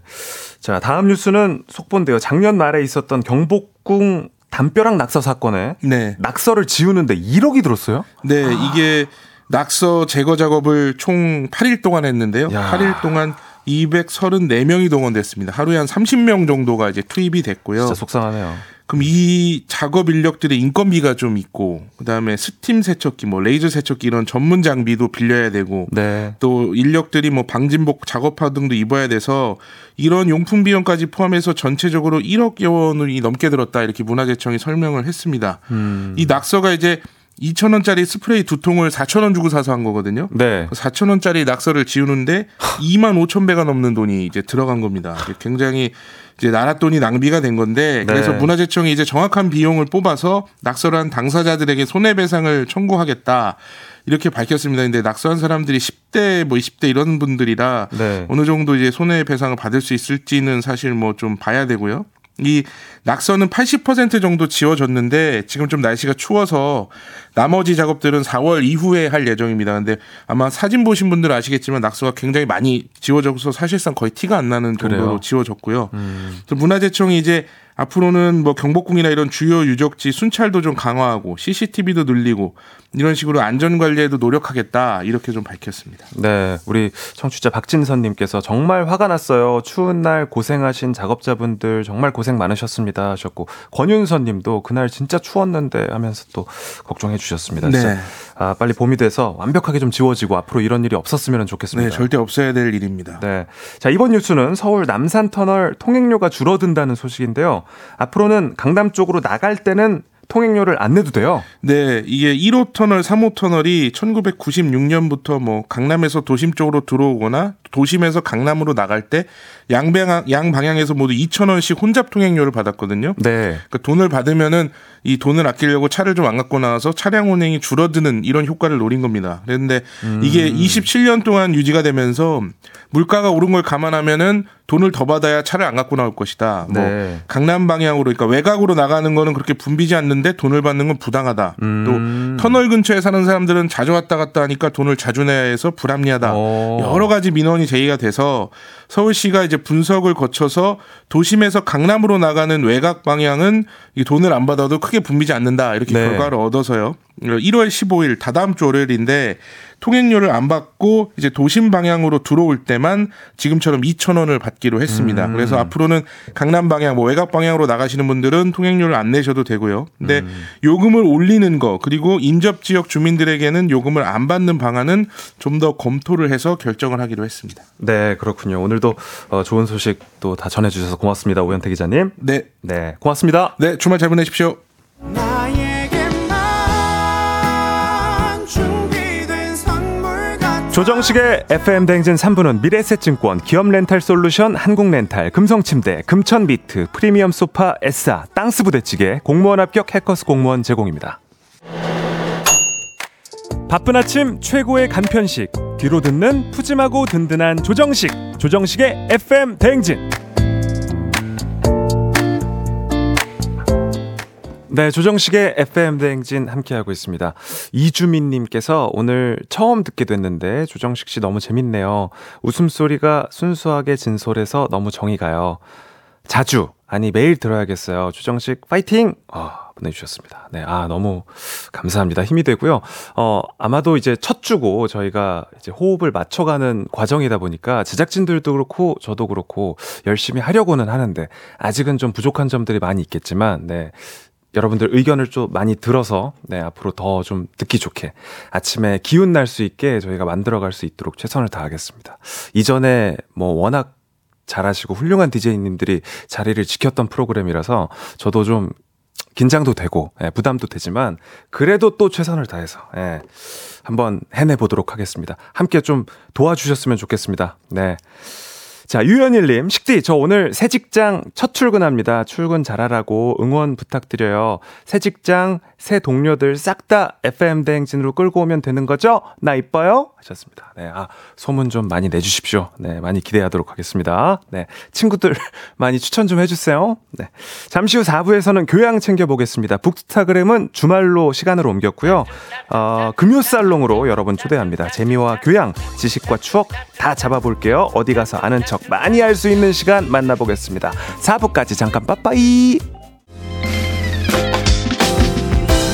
자, 다음 뉴스는 속본데요. 작년 말에 있었던 경복궁 담벼락 낙서 사건에 네. 낙서를 지우는데 1억이 들었어요? 네, 이게 낙서 제거 작업을 총 8일 동안 했는데요. 야. 8일 동안 234명이 동원됐습니다. 하루에 한 30명 정도가 이제 투입이 됐고요. 진짜 속상하네요. 그럼 이 작업 인력들의 인건비가 좀 있고 그다음에 스팀 세척기, 뭐 레이저 세척기 이런 전문 장비도 빌려야 되고 네. 또 인력들이 뭐 방진복 작업화 등도 입어야 돼서 이런 용품 비용까지 포함해서 전체적으로 1억 원이 넘게 들었다 이렇게 문화재청이 설명을 했습니다. 음. 이 낙서가 이제 2천 원짜리 스프레이 두 통을 4천 원 주고 사서 한 거거든요. 네. 4천 원짜리 낙서를 지우는데 2만 5천 배가 넘는 돈이 이제 들어간 겁니다. 굉장히 이제 나라 돈이 낭비가 된 건데 그래서 네. 문화재청이 이제 정확한 비용을 뽑아서 낙서를 한 당사자들에게 손해배상을 청구하겠다. 이렇게 밝혔습니다. 근데 낙서한 사람들이 10대 뭐 20대 이런 분들이라 네. 어느 정도 이제 손해배상을 받을 수 있을지는 사실 뭐 좀 봐야 되고요. 이 낙서는 80% 정도 지워졌는데 지금 좀 날씨가 추워서 나머지 작업들은 4월 이후에 할 예정입니다. 근데 아마 사진 보신 분들 아시겠지만 낙서가 굉장히 많이 지워져서 사실상 거의 티가 안 나는 정도로 그래요? 지워졌고요. 또 문화재청이 이제 앞으로는 뭐 경복궁이나 이런 주요 유적지 순찰도 좀 강화하고 CCTV도 늘리고 이런 식으로 안전 관리에도 노력하겠다 이렇게 좀 밝혔습니다. 네, 우리 청취자 박진선님께서 정말 화가 났어요. 추운 날 고생하신 작업자분들 정말 고생 많으셨습니다 하셨고 권윤선님도 그날 진짜 추웠는데 하면서 또 걱정해 주셨습니다. 네. 아, 빨리 봄이 돼서 완벽하게 좀 지워지고 앞으로 이런 일이 없었으면 좋겠습니다. 네, 절대 없어야 될 일입니다. 네. 자, 이번 뉴스는 서울 남산 터널 통행료가 줄어든다는 소식인데요. 앞으로는 강남 쪽으로 나갈 때는 통행료를 안 내도 돼요. 네, 이게 1호 터널, 3호 터널이 1996년부터 뭐 강남에서 도심 쪽으로 들어오거나 도심에서 강남으로 나갈 때 양방향 양방향에서 모두 2천 원씩 혼잡 통행료를 받았거든요. 네. 그 돈을 받으면은 이 돈을 아끼려고 차를 좀 안 갖고 나와서 차량 운행이 줄어드는 이런 효과를 노린 겁니다. 그런데 음. 이게 27년 동안 유지가 되면서 물가가 오른 걸 감안하면은 돈을 더 받아야 차를 안 갖고 나올 것이다. 뭐 네. 강남 방향으로 그러니까 외곽으로 나가는 거는 그렇게 붐비지 않는데 돈을 받는 건 부당하다. 음. 또 터널 근처에 사는 사람들은 자주 왔다 갔다 하니까 돈을 자주 내야 해서 불합리하다. 어. 여러 가지 민원이 제기가 돼서 서울시가 이제 분석을 거쳐서 도심에서 강남으로 나가는 외곽 방향은 이 돈을 안 받아도 크게 붐비지 않는다. 이렇게 네. 결과를 얻어서요. 1월 15일 다다음 주 월요일인데 통행료를 안 받고 이제 도심 방향으로 들어올 때만 지금처럼 2천 원을 받기로 했습니다. 음. 그래서 앞으로는 강남 방향, 뭐 외곽 방향으로 나가시는 분들은 통행료를 안 내셔도 되고요. 근데 음. 요금을 올리는 거 그리고 인접 지역 주민들에게는 요금을 안 받는 방안은 좀 더 검토를 해서 결정을 하기로 했습니다. 네, 그렇군요. 오늘도 어, 좋은 소식 또 다 전해주셔서 고맙습니다. 오현태 기자님. 네, 네, 고맙습니다. 네 주말 잘 보내십시오. 조정식의 FM 대행진 3부는 미래에셋증권, 기업렌탈솔루션, 한국렌탈, 금성침대, 금천비트, 프리미엄 소파, 에싸, 땅스 부대찌개, 공무원 합격 해커스 공무원 제공입니다. 바쁜 아침 최고의 간편식, 뒤로 듣는 푸짐하고 든든한 조정식, 조정식의 FM 대행진. 네, 조정식의 FM 대행진 함께하고 있습니다. 이주민님께서 오늘 처음 듣게 됐는데 조정식 씨 너무 재밌네요. 웃음소리가 순수하게 진솔해서 너무 정이 가요. 자주, 아니 매일 들어야겠어요. 조정식 파이팅! 아, 보내주셨습니다. 네, 아, 너무 감사합니다. 힘이 되고요. 어, 아마도 이제 첫 주고 저희가 이제 호흡을 맞춰가는 과정이다 보니까 제작진들도 그렇고 저도 그렇고 열심히 하려고는 하는데 아직은 좀 부족한 점들이 많이 있겠지만, 네. 여러분들 의견을 좀 많이 들어서 네, 앞으로 더 좀 듣기 좋게 아침에 기운 날 수 있게 저희가 만들어 갈 수 있도록 최선을 다하겠습니다. 이전에 뭐 워낙 잘하시고 훌륭한 DJ님들이 자리를 지켰던 프로그램이라서 저도 좀 긴장도 되고 예, 부담도 되지만 그래도 또 최선을 다해서 예, 한번 해내 보도록 하겠습니다. 함께 좀 도와주셨으면 좋겠습니다. 네. 자, 유현일님, 식디, 저 오늘 새 직장 첫 출근합니다. 출근 잘하라고 응원 부탁드려요. 새 직장, 새 동료들 싹 다 FM 대행진으로 끌고 오면 되는 거죠? 나 이뻐요? 하셨습니다. 네, 아, 소문 좀 많이 내주십시오. 네, 많이 기대하도록 하겠습니다. 네, 친구들 많이 추천 좀 해주세요. 네. 잠시 후 4부에서는 교양 챙겨보겠습니다. 북스타그램은 주말로 시간을 옮겼고요. 어, 금요살롱으로 여러분 초대합니다. 재미와 교양, 지식과 추억 다 잡아볼게요. 어디 가서 아는 척 많이 할 수 있는 시간 만나보겠습니다. 4부까지 잠깐 빠빠이.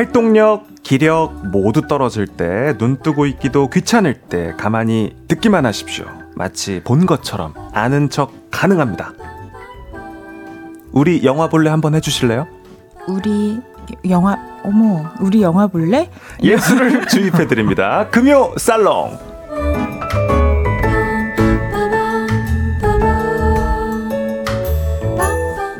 활동력, 기력 모두 떨어질 때, 눈 뜨고 있기도 귀찮을 때, 가만히 듣기만 하십시오. 마치 본 것처럼 아는 척 가능합니다. 우리 영화 볼래 한번 해주실래요? 우리 영화 어머 우리 영화 볼래? 예술을 주입해드립니다. 금요 살롱.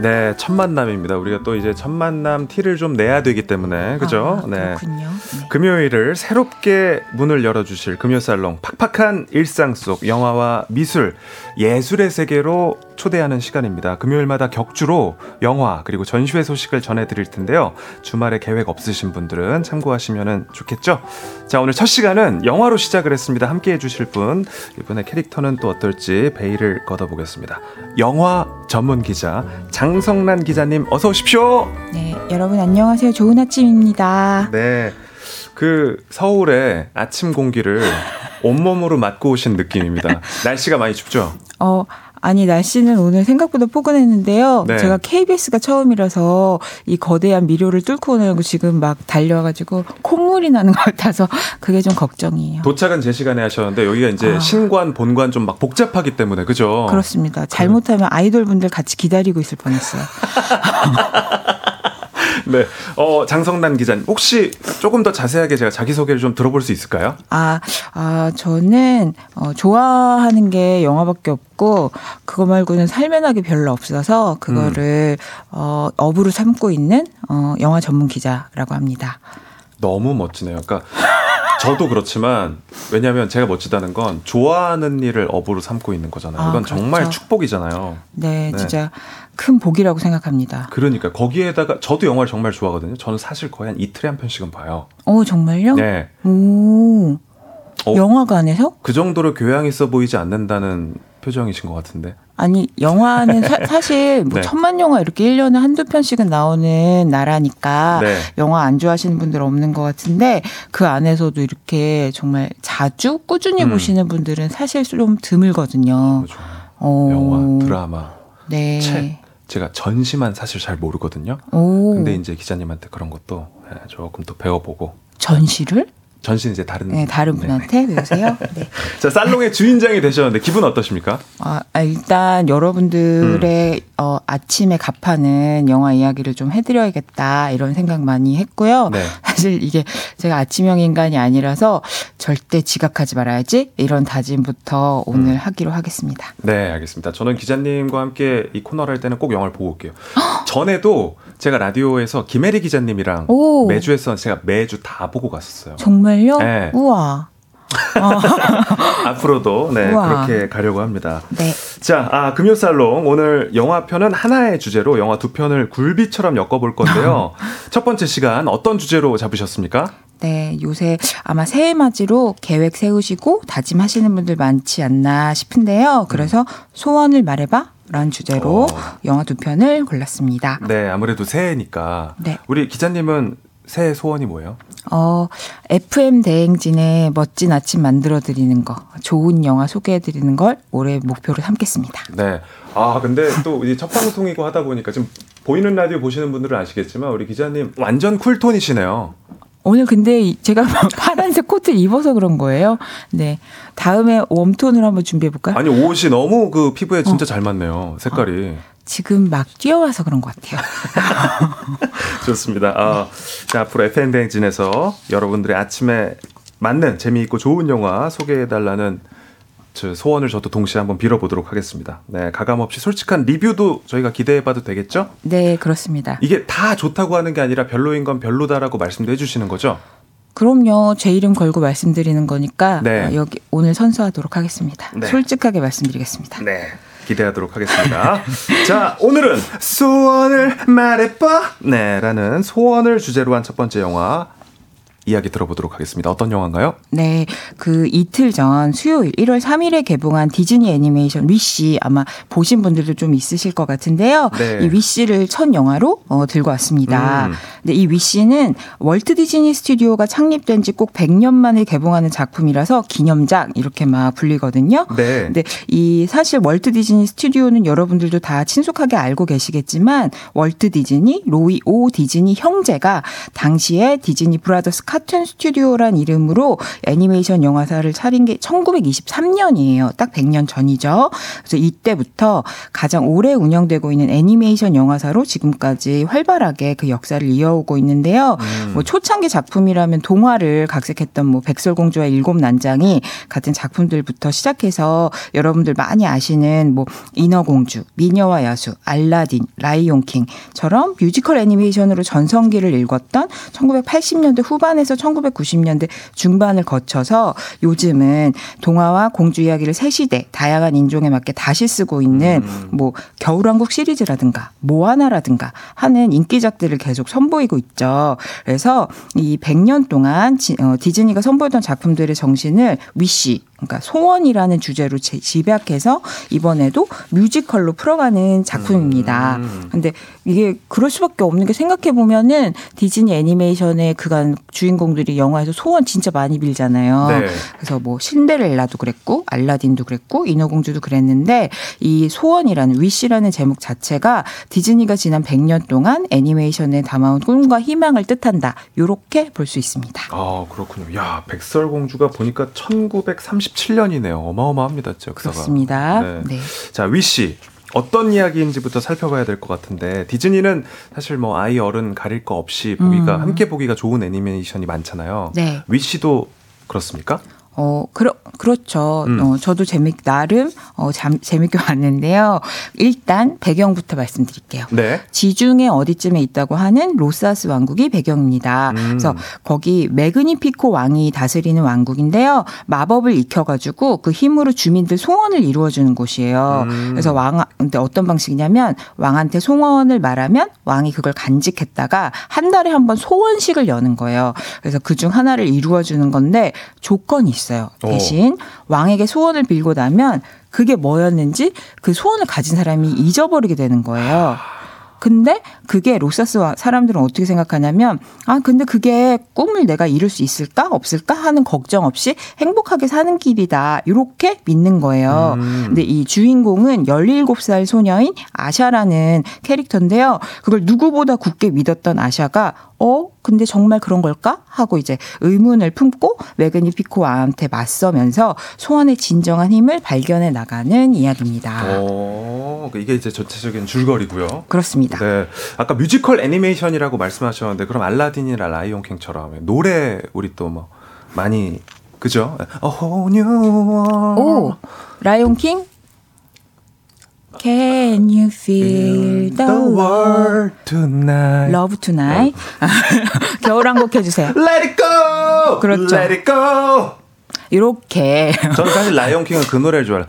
네, 첫 만남입니다. 우리가 또 이제 첫 만남 티를 좀 내야 되기 때문에 그죠? 아, 네. 그렇군요. 네. 금요일을 새롭게 문을 열어주실 금요살롱 팍팍한 일상 속 영화와 미술, 예술의 세계로 초대하는 시간입니다. 금요일마다 격주로 영화 그리고 전시회 소식을 전해드릴 텐데요. 주말에 계획 없으신 분들은 참고하시면 좋겠죠. 자 오늘 첫 시간은 영화로 시작을 했습니다. 함께 해 주실 분 이번에 캐릭터는 또 어떨지 베일을 걷어보겠습니다. 영화 전문 기자 장성란 기자님 어서 오십시오. 네, 여러분 안녕하세요. 좋은 아침입니다. 네. 그 서울의 아침 공기를 온몸으로 맞고 오신 느낌입니다. 날씨가 많이 춥죠? 어, 아니 날씨는 오늘 생각보다 포근했는데요. 네. 제가 KBS가 처음이라서 이 거대한 미료를 뚫고 오느라고 지금 막 달려가지고 콧물이 나는 것 같아서 그게 좀 걱정이에요. 도착은 제 시간에 하셨는데 여기가 이제 아. 신관, 본관 좀 막 복잡하기 때문에 그죠? 그렇습니다. 잘못하면 아이돌 분들 같이 기다리고 있을 뻔했어요. 네. 어, 장성란 기자님 혹시 조금 더 자세하게 제가 자기 소개를 좀 들어볼 수 있을까요? 아, 아 저는 어, 좋아하는 게 영화밖에 없고 그거 말고는 살면하게 별로 없어서 그거를 어, 업으로 삼고 있는 어, 영화 전문 기자라고 합니다. 너무 멋지네요. 그러니까 저도 그렇지만 왜냐하면 제가 멋지다는 건 좋아하는 일을 업으로 삼고 있는 거잖아요. 아, 이건 정말 그렇죠. 축복이잖아요. 네, 네. 진짜 큰 복이라고 생각합니다. 그러니까 거기에다가 저도 영화를 정말 좋아하거든요. 저는 사실 거의 한 이틀에 한 편씩은 봐요. 어, 정말요? 네. 오. 어. 영화관에서? 그 정도로 교양 있어 보이지 않는다는 표정이신 것 같은데. 아니, 영화는 사, 실뭐 네. 천만 영화 이렇게 1년에 한두 편씩은 나오는 나라니까 네. 영화 안 좋아하시는 분들 없는 것 같은데 그 안에서도 이렇게 정말 자주 꾸준히 음. 보시는 분들은 사실 좀 드물거든요. 그죠. 어. 영화, 드라마, 네. 책. 제가 전시만 사실 잘 모르거든요. 오. 근데 이제 기자님한테 그런 것도 예, 조금 또 배워보고. 전시를? 전시는 이제 다른. 네, 다른 네네. 분한테 배우세요. 네. 자, 살롱의 주인장이 되셨는데 기분 어떠십니까? 아, 아, 일단 여러분들의 음. 어, 아침에 갚하는 영화 이야기를 좀 해드려야겠다 이런 생각 많이 했고요. 네. 사실 이게 제가 아침형 인간이 아니라서 절대 지각하지 말아야지 이런 다짐부터 오늘 음. 하기로 하겠습니다. 네, 알겠습니다. 저는 기자님과 함께 이 코너를 할 때는 꼭 영화를 보고 올게요. 전에도 제가 라디오에서 김혜리 기자님이랑 오. 매주 했었는데 제가 매주 다 보고 갔었어요. 정말요? 네. 우와. 앞으로도 네, 우와. 그렇게 가려고 합니다. 네. 자, 아, 금요 살롱 오늘 영화 편은 하나의 주제로 영화 두 편을 굴비처럼 엮어볼 건데요. 첫 번째 시간 어떤 주제로 잡으셨습니까? 네, 요새 아마 새해 맞이로 계획 세우시고 다짐하시는 분들 많지 않나 싶은데요. 그래서 소원을 말해봐. 라는 주제로 어. 영화 두 편을 골랐습니다. 네, 아무래도 새해니까. 네. 우리 기자님은 새해 소원이 뭐예요? 어, FM 대행진의 멋진 아침 만들어 드리는 거, 좋은 영화 소개해 드리는 걸 올해 목표로 삼겠습니다. 네. 아, 근데 또 이제 첫 방송이고 하다 보니까 지금 보이는 라디오 보시는 분들은 아시겠지만 우리 기자님 완전 쿨톤이시네요. 오늘 근데 이- 제가 파란색 코트를 입어서 그런 거예요. 네. 다음에 웜톤으로 한번 준비해 볼까요? 아니, 옷이 너무 그 피부에 진짜 잘 맞네요. 색깔이. 지금 막 뛰어와서 그런 것 같아요. 좋습니다. 아, 자, 앞으로 FN대행진에서 여러분들의 아침에 맞는 재미있고 좋은 영화 소개해달라는 저 소원을 저도 동시에 한번 빌어보도록 하겠습니다. 네, 가감없이 솔직한 리뷰도 저희가 기대해봐도 되겠죠? 네, 그렇습니다. 이게 다 좋다고 하는 게 아니라 별로인 건 별로다라고 말씀도 해주시는 거죠? 그럼요. 제 이름 걸고 말씀드리는 거니까 네. 어, 여기 오늘 선수하도록 하겠습니다. 네. 솔직하게 말씀드리겠습니다. 네. 기대하도록 하겠습니다. 자, 오늘은 소원을 말해봐! 네, 라는 소원을 주제로 한 첫 번째 영화 이야기 들어보도록 하겠습니다. 어떤 영화인가요? 네, 그 이틀 전 수요일 1월 3일에 개봉한 디즈니 애니메이션 위시 아마 보신 분들도 좀 있으실 것 같은데요. 네. 이 위시를 첫 영화로 어, 들고 왔습니다. 음. 근데 이 위시는 월트 디즈니 스튜디오가 창립된 지 꼭 100년 만에 개봉하는 작품이라서 기념작 이렇게 막 불리거든요. 네. 근데 이 사실 월트 디즈니 스튜디오는 여러분들도 다 친숙하게 알고 계시겠지만 월트 디즈니, 로이 오 디즈니 형제가 당시에 디즈니 브라더스 카툰 스튜디오란 이름으로 애니메이션 영화사를 차린 게 1923년이에요. 딱 100년 전이죠. 그래서 이때부터 가장 오래 운영되고 있는 애니메이션 영화사로 지금까지 활발하게 그 역사를 이어오고 있는데요. 뭐 초창기 작품이라면 동화를 각색했던 뭐 백설공주와 일곱 난장이 같은 작품들부터 시작해서 여러분들 많이 아시는 뭐 인어공주, 미녀와 야수, 알라딘, 라이온킹처럼 뮤지컬 애니메이션으로 전성기를 읽었던 1980년대 후반에서 1990년대 중반을 거쳐서 요즘은 동화와 공주 이야기를 새 시대 다양한 인종에 맞게 다시 쓰고 있는 뭐 겨울왕국 시리즈라든가 모아나라든가 하는 인기작들을 계속 선보이고 있죠. 그래서 이 100년 동안 지- 어, 디즈니가 선보였던 작품들의 정신을 위시 그러니까 소원이라는 주제로 제- 집약해서 이번에도 뮤지컬로 풀어가는 작품입니다. 음. 근데 이게 그럴 수밖에 없는 게 생각해 보면은 디즈니 애니메이션의 그간 주인공들이 영화에서 소원 진짜 많이 빌잖아요. 네. 그래서 뭐 신데렐라도 그랬고 알라딘도 그랬고 인어공주도 그랬는데 이 소원이라는 위시라는 제목 자체가 디즈니가 지난 100년 동안 애니메이션에 담아온 꿈과 희망을 뜻한다. 요렇게 볼 수 있습니다. 아 그렇군요. 야 백설공주가 보니까 1937년이네요. 어마어마합니다, 진짜 역사가. 그렇습니다. 네. 네. 자 위씨 어떤 이야기인지부터 살펴봐야 될 것 같은데 디즈니는 사실 뭐 아이 어른 가릴 거 없이 보기가 음. 함께 보기가 좋은 애니메이션이 많잖아요. 네. 위씨도 그렇습니까? 어, 그러, 그렇죠. 음. 어, 저도 재밌, 나름, 어, 잠, 재밌게 봤는데요. 일단 배경부터 말씀드릴게요. 네. 지중해 어디쯤에 있다고 하는 로사스 왕국이 배경입니다. 음. 그래서 거기 매그니피코 왕이 다스리는 왕국인데요. 마법을 익혀가지고 그 힘으로 주민들 소원을 이루어주는 곳이에요. 음. 그래서 왕, 근데 어떤 방식이냐면 왕한테 소원을 말하면 왕이 그걸 간직했다가 한 달에 한 번 소원식을 여는 거예요. 그래서 그 중 하나를 이루어주는 건데 조건이 있어요. 대신 왕에게 소원을 빌고 나면 그게 뭐였는지 그 소원을 가진 사람이 잊어버리게 되는 거예요. 근데 그게 로사스 와- 사람들은 어떻게 생각하냐면 아 근데 그게 꿈을 내가 이룰 수 있을까 없을까 하는 걱정 없이 행복하게 사는 길이다 이렇게 믿는 거예요. 음. 근데 이 주인공은 17살 소녀인 아샤라는 캐릭터인데요. 그걸 누구보다 굳게 믿었던 아샤가 어 근데 정말 그런 걸까 하고 이제 의문을 품고 매그니피코 왕한테 맞서면서 소원의 진정한 힘을 발견해 나가는 이야기입니다. 어, 이게 이제 전체적인 줄거리고요. 그렇습니다. 네. 아까 뮤지컬 애니메이션이라고 말씀하셨는데 그럼 알라딘이나 라이온킹처럼 노래 우리 또 뭐 많이 그죠? World. 오, 라이온킹? Can you feel the love tonight. Love tonight. 겨울왕국 해주세요. Let it go. 그렇죠. Let it go. 이렇게. 저는 사실 라이온킹은 그 노래를 좋아해요.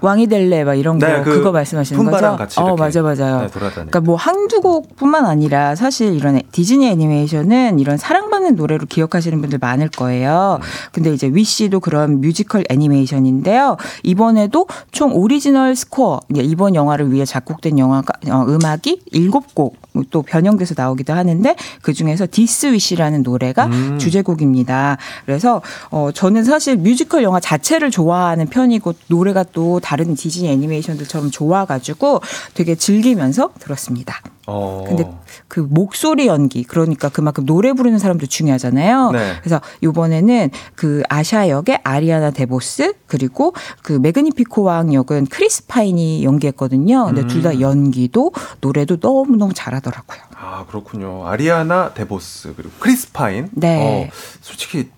왕이 될래 막 이런 거 네, 그 그거 말씀하시는 거죠? 같이 어 맞아 맞아요. 네. 그러니까 뭐 한두 곡뿐만 아니라 사실 이런 애- 디즈니 애니메이션은 이런 사랑받는 노래로 기억하시는 분들 많을 거예요. 근데 이제 위시도 그런 뮤지컬 애니메이션인데요. 이번에도 총 오리지널 스코어 이번 영화를 위해 작곡된 영화가 어, 음악이 일곱 곡 또 변형돼서 나오기도 하는데 그 중에서 This Wish라는 노래가 음. 주제곡입니다. 그래서 어 저는 사실 뮤지컬 영화 자체를 좋아하는 편이고 노래가 또 다른 디즈니 애니메이션들처럼 좋아가지고 되게 즐기면서 들었습니다. 어. 근데 그 목소리 연기 그러니까 그만큼 노래 부르는 사람도 중요하잖아요. 네. 그래서 이번에는 그 아샤 역의 아리아나 데보스 그리고 그 매그니피코 왕 역은 크리스 파인이 연기했거든요. 근데 둘 음. 다 연기도 노래도 너무 너무 잘하더라고요. 아 그렇군요. 아리아나 데보스 그리고 크리스 파인. 네. 어, 솔직히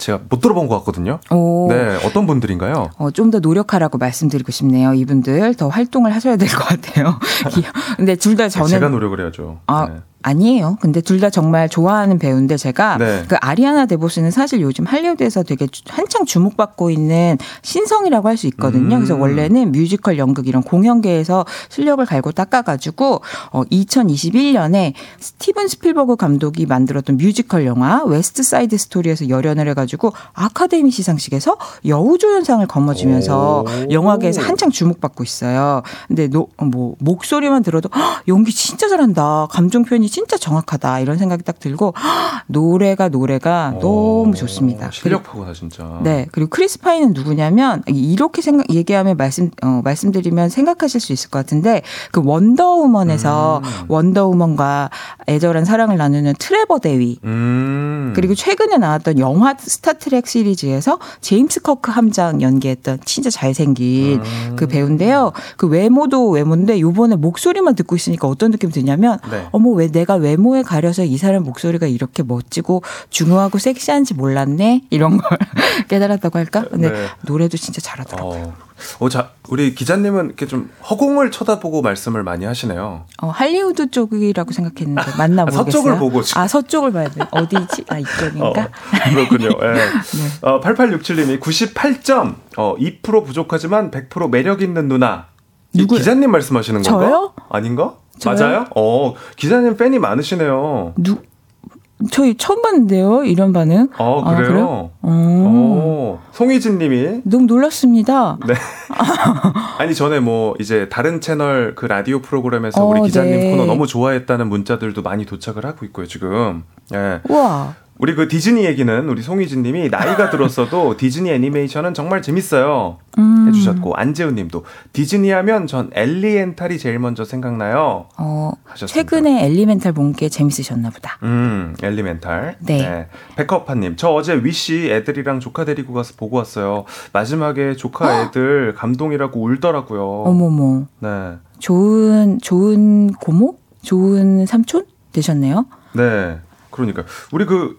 제가 못 들어본 것 같거든요. 오. 네, 어떤 분들인가요? 어, 좀 더 노력하라고 말씀드리고 싶네요. 이분들 더 활동을 하셔야 될 것 같아요. 근데 둘 다 저는 제가 노력을 해야죠. 아, 네. 아니에요. 근데 둘 다 정말 좋아하는 배우인데 제가 네. 그 아리아나 데보스는 사실 요즘 할리우드에서 되게 주- 한창 주목받고 있는 신성이라고 할 수 있거든요. 그래서 음. 원래는 뮤지컬 연극 이런 공연계에서 실력을 갈고 닦아가지고 어, 2021년에 스티븐 스필버그 감독이 만들었던 뮤지컬 영화 웨스트 사이드 스토리에서 열연을 해가지고 아카데미 시상식에서 여우조연상을 거머쥐면서 오. 영화계에서 한창 주목받고 있어요. 근데 노, 뭐 목소리만 들어도 "헉, 연기 진짜 잘한다. 감정 표현이 진짜 정확하다. 이런 생각이 딱 들고 "헉, 노래가 노래가 너무 좋습니다. 어, 실력파구나 진짜. 네. 그리고 크리스 파인은 누구냐면 이렇게 생각 얘기하면 말씀 어, 말씀드리면 생각하실 수 있을 것 같은데 그 원더우먼에서 음. 원더우먼과 애절한 사랑을 나누는 트레버 대위 음. 그리고 최근에 나왔던 영화 스타트렉 시리즈에서 제임스 커크 함장 연기했던 진짜 잘생긴 음. 그 배우인데요. 그 외모도 외모인데 요번에 목소리만 듣고 있으니까 어떤 느낌이 드냐면 네. 어머 왜 내가 외모에 가려서 이 사람 목소리가 이렇게 멋지고 중후하고 섹시한지 몰랐네 이런 걸 깨달았다고 할까? 근데 네. 노래도 진짜 잘하더라고요. 어. 어, 자, 우리 기자님은 이렇게 좀 허공을 쳐다보고 말씀을 많이 하시네요. 어, 할리우드 쪽이라고 생각했는데 맞나 아, 모르겠어요. 서쪽을 보고 지금. 아 서쪽을 봐야 돼. 어디지? 아 이쪽인가? 어, 그렇군요. 예. 어, 8867님이 98점, 어, 2% 부족하지만 100% 매력 있는 누나. 이 누구요? 기자님 말씀하시는 건가? 저요? 아닌가? 저요? 맞아요? 어, 기자님 팬이 많으시네요. 누 저희 처음 봤는데요. 이런 반응. 어, 아, 그래요? 그래요? 어. 오, 송희진 님이 너무 놀랐습니다. 네. 아니 전에 뭐 이제 다른 채널 그 라디오 프로그램에서 어, 우리 기자님 네. 코너 너무 좋아했다는 문자들도 많이 도착을 하고 있고요 지금. 예. 우와. 우리 그 디즈니 얘기는 우리 송희진 님이 나이가 들었어도 디즈니 애니메이션은 정말 재밌어요. 음. 해주셨고 안재훈 님도 디즈니 하면 전 엘리멘탈이 제일 먼저 생각나요. 어, 하셨습니다. 최근에 엘리멘탈 본 게 재밌으셨나 보다. 음, 엘리멘탈. 네. 백허파 님, 저 어제 위시 애들이랑 조카 데리고 가서 보고 왔어요. 마지막에 조카 애들 감동이라고 울더라고요. 어머머. 네. 좋은, 좋은 고모? 좋은 삼촌? 되셨네요. 네. 그러니까. 우리 그,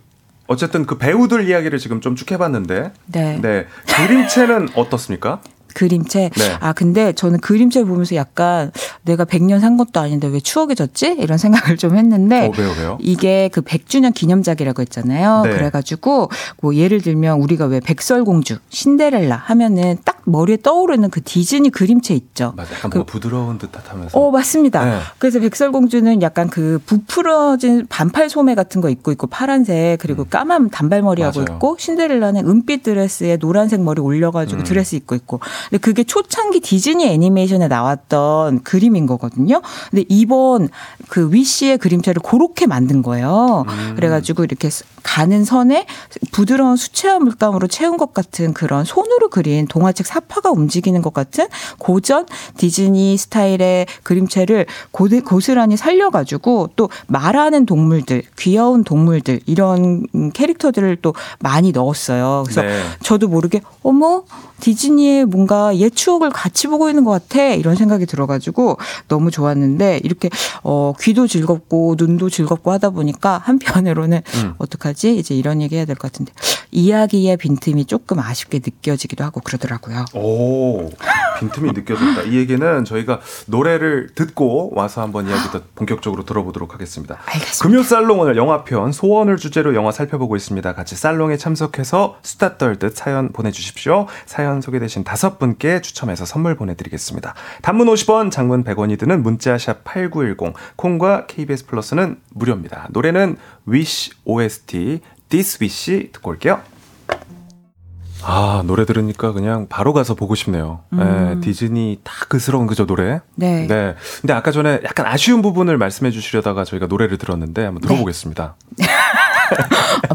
어쨌든 그 배우들 이야기를 지금 좀 쭉 해봤는데. 네. 네. 그림체는 어떻습니까? 그림체. 네. 아, 근데 저는 그림체 보면서 약간 내가 100년 산 것도 아닌데 왜 추억해졌지? 이런 생각을 좀 했는데. 어, 왜요, 왜요? 이게 그 100주년 기념작이라고 했잖아요. 네. 그래가지고 뭐 예를 들면 우리가 왜 백설공주, 신데렐라 하면은 딱 머리에 떠오르는 그 디즈니 그림체 있죠. 맞아. 약간 그- 뭐 부드러운 듯 하면서. 어, 맞습니다. 네. 그래서 백설공주는 약간 그 부풀어진 반팔 소매 같은 거 입고 있고 파란색 그리고 까만 단발머리 하고 음. 맞아요. 있고 신데렐라는 은빛 드레스에 노란색 머리 올려가지고 음. 드레스 입고 있고 근데 그게 초창기 디즈니 애니메이션에 나왔던 그림 인 거거든요. 근데 이번 그 위시의 그림체를 그렇게 만든 거예요. 음. 그래가지고 이렇게 가는 선에 부드러운 수채화 물감으로 채운 것 같은 그런 손으로 그린 동화책 사파가 움직이는 것 같은 고전 디즈니 스타일의 그림체를 고드- 고스란히 살려가지고 또 말하는 동물들, 귀여운 동물들 이런 음, 캐릭터들을 또 많이 넣었어요. 그래서 네. 저도 모르게 어머 디즈니의 뭔가 옛 추억을 같이 보고 있는 것 같아 이런 생각이 들어가지고 너무 좋았는데 이렇게 어 귀도 즐겁고 눈도 즐겁고 하다 보니까 한편으로는 음. 어떡하지 이제 이런 얘기 해야 될 것 같은데 이야기의 빈틈이 조금 아쉽게 느껴지기도 하고 그러더라고요. 오, 빈틈이 느껴졌다. 이 얘기는 저희가 노래를 듣고 와서 한번 이야기 더 본격적으로 들어보도록 하겠습니다. 알겠습니다. 금요 살롱 오늘 영화편 소원을 주제로 영화 살펴보고 있습니다. 같이 살롱에 참석해서 수다 떨듯 사연 보내주십시오. 사연 소개되신 다섯 분께 추첨해서 선물 보내드리겠습니다. 단문 50원, 장문 100원이 드는 문자샵 8910, 콩과 KBS 플러스는 무료입니다. 노래는 Wish OST This Wish 듣고 올게요. 아, 노래 들으니까 그냥 바로 가서 보고 싶네요. 네, 디즈니 딱 그스러운 그저 노래. 네. 네. 근데 아까 전에 약간 아쉬운 부분을 말씀해 주시려다가 저희가 노래를 들었는데 한번 들어보겠습니다. 아,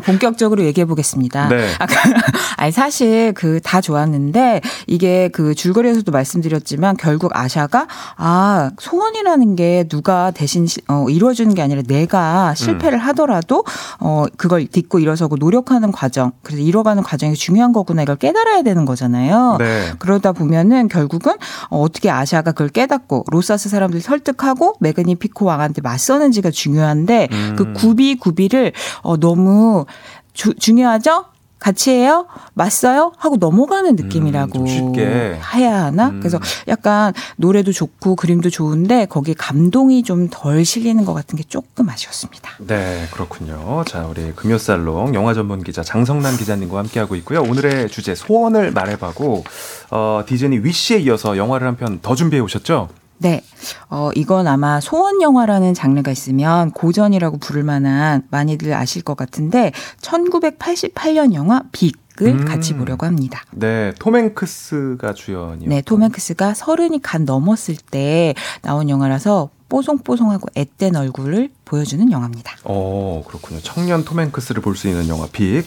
본격적으로 얘기해 보겠습니다. 네. 아까 아니 사실 그 다 좋았는데 이게 그 줄거리에서도 말씀드렸지만 결국 아샤가 아 소원이라는 게 누가 대신 시- 어, 이루어주는 게 아니라 내가 실패를 하더라도 어 그걸 딛고 일어서고 노력하는 과정 그래서 이뤄가는 과정이 중요한 거구나 이걸 깨달아야 되는 거잖아요. 네. 그러다 보면은 결국은 어, 어떻게 아샤가 그걸 깨닫고 로사스 사람들 설득하고 매그니피코 왕한테 맞서는지가 중요한데 음. 그 구비 구비를 어, 너무 주- 중요하죠? 같이 해요? 맞서요? 하고 넘어가는 느낌이라고 음, 좀 쉽게. 해야 하나? 음. 그래서 약간 노래도 좋고 그림도 좋은데 거기에 감동이 좀 덜 실리는 것 같은 게 조금 아쉬웠습니다. 네, 그렇군요. 자, 우리 금요살롱 영화 전문 기자 장성남 기자님과 함께하고 있고요. 오늘의 주제 소원을 말해봐고 어, 디즈니 위시에 이어서 영화를 한 편 더 준비해 오셨죠? 네. 어, 이건 아마 소원 영화라는 장르가 있으면 고전이라고 부를 만한 많이들 아실 것 같은데 1988년 영화 빅을 음. 같이 보려고 합니다. 네, 톰 행크스가 주연이요. 네, 톰 행크스가 서른이 간 넘었을 때 나온 영화라서 뽀송뽀송하고 앳된 얼굴을 보여주는 영화입니다. 어, 그렇군요. 청년 톰 행크스를 볼 수 있는 영화 빅.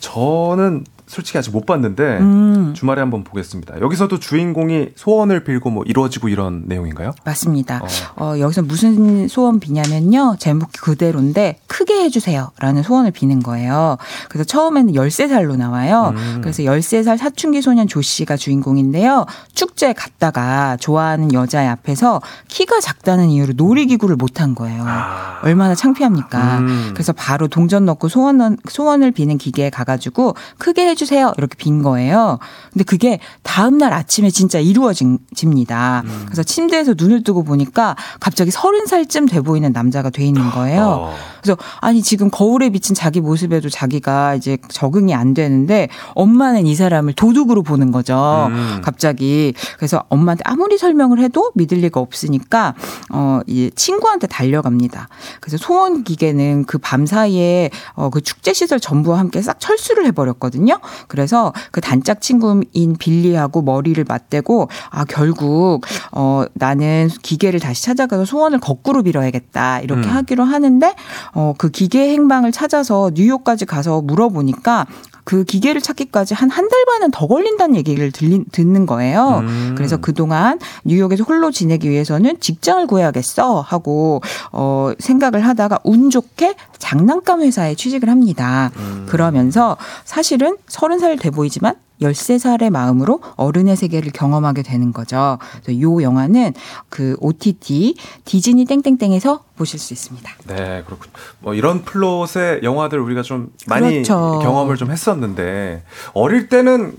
저는 솔직히 아직 못 봤는데 음. 주말에 한번 보겠습니다. 여기서도 주인공이 소원을 빌고 뭐 이루어지고 이런 내용인가요? 맞습니다. 어. 어, 여기서 무슨 소원 비냐면요. 제목 그대로인데 크게 해주세요. 라는 소원을 비는 거예요. 그래서 처음에는 13살로 나와요. 음. 그래서 13살 사춘기 소년 조 씨가 주인공인데요. 축제에 갔다가 좋아하는 여자의 앞에서 키가 작다는 이유로 놀이기구를 못 한 거예요. 아. 얼마나 창피합니까? 음. 그래서 바로 동전 넣고 소원, 넣- 소원을 비는 기계에 가가지고 크게 해주세요. 해주세요. 이렇게 빈 거예요. 근데 그게 다음날 아침에 진짜 이루어집니다. 음. 그래서 침대에서 눈을 뜨고 보니까 갑자기 서른 살쯤 돼 보이는 남자가 돼 있는 거예요. 어. 그래서 아니 지금 거울에 비친 자기 모습에도 자기가 이제 적응이 안 되는데 엄마는 이 사람을 도둑으로 보는 거죠. 음. 갑자기 그래서 엄마한테 아무리 설명을 해도 믿을 리가 없으니까 어 이 친구한테 달려갑니다. 그래서 소원 기계는 그 밤 사이에 어 그 축제 시설 전부와 함께 싹 철수를 해버렸거든요. 그래서 그 단짝 친구인 빌리하고 머리를 맞대고 아 결국 어 나는 기계를 다시 찾아가서 소원을 거꾸로 빌어야겠다 이렇게 음. 하기로 하는데 어 그 기계 행방을 찾아서 뉴욕까지 가서 물어보니까 그 기계를 찾기까지 한 한 달 반은 더 걸린다는 얘기를 들린, 듣는 거예요. 음. 그래서 그동안 뉴욕에서 홀로 지내기 위해서는 직장을 구해야겠어 하고 어 생각을 하다가 운 좋게 장난감 회사에 취직을 합니다. 음. 그러면서 사실은 서른 살 돼 보이지만 13살의 마음으로 어른의 세계를 경험하게 되는 거죠. 이 영화는 그 OTT 디즈니 땡땡땡에서 보실 수 있습니다. 네, 그렇군요. 뭐 이런 플롯의 영화들 우리가 좀 많이 그렇죠. 경험을 좀 했었는데 어릴 때는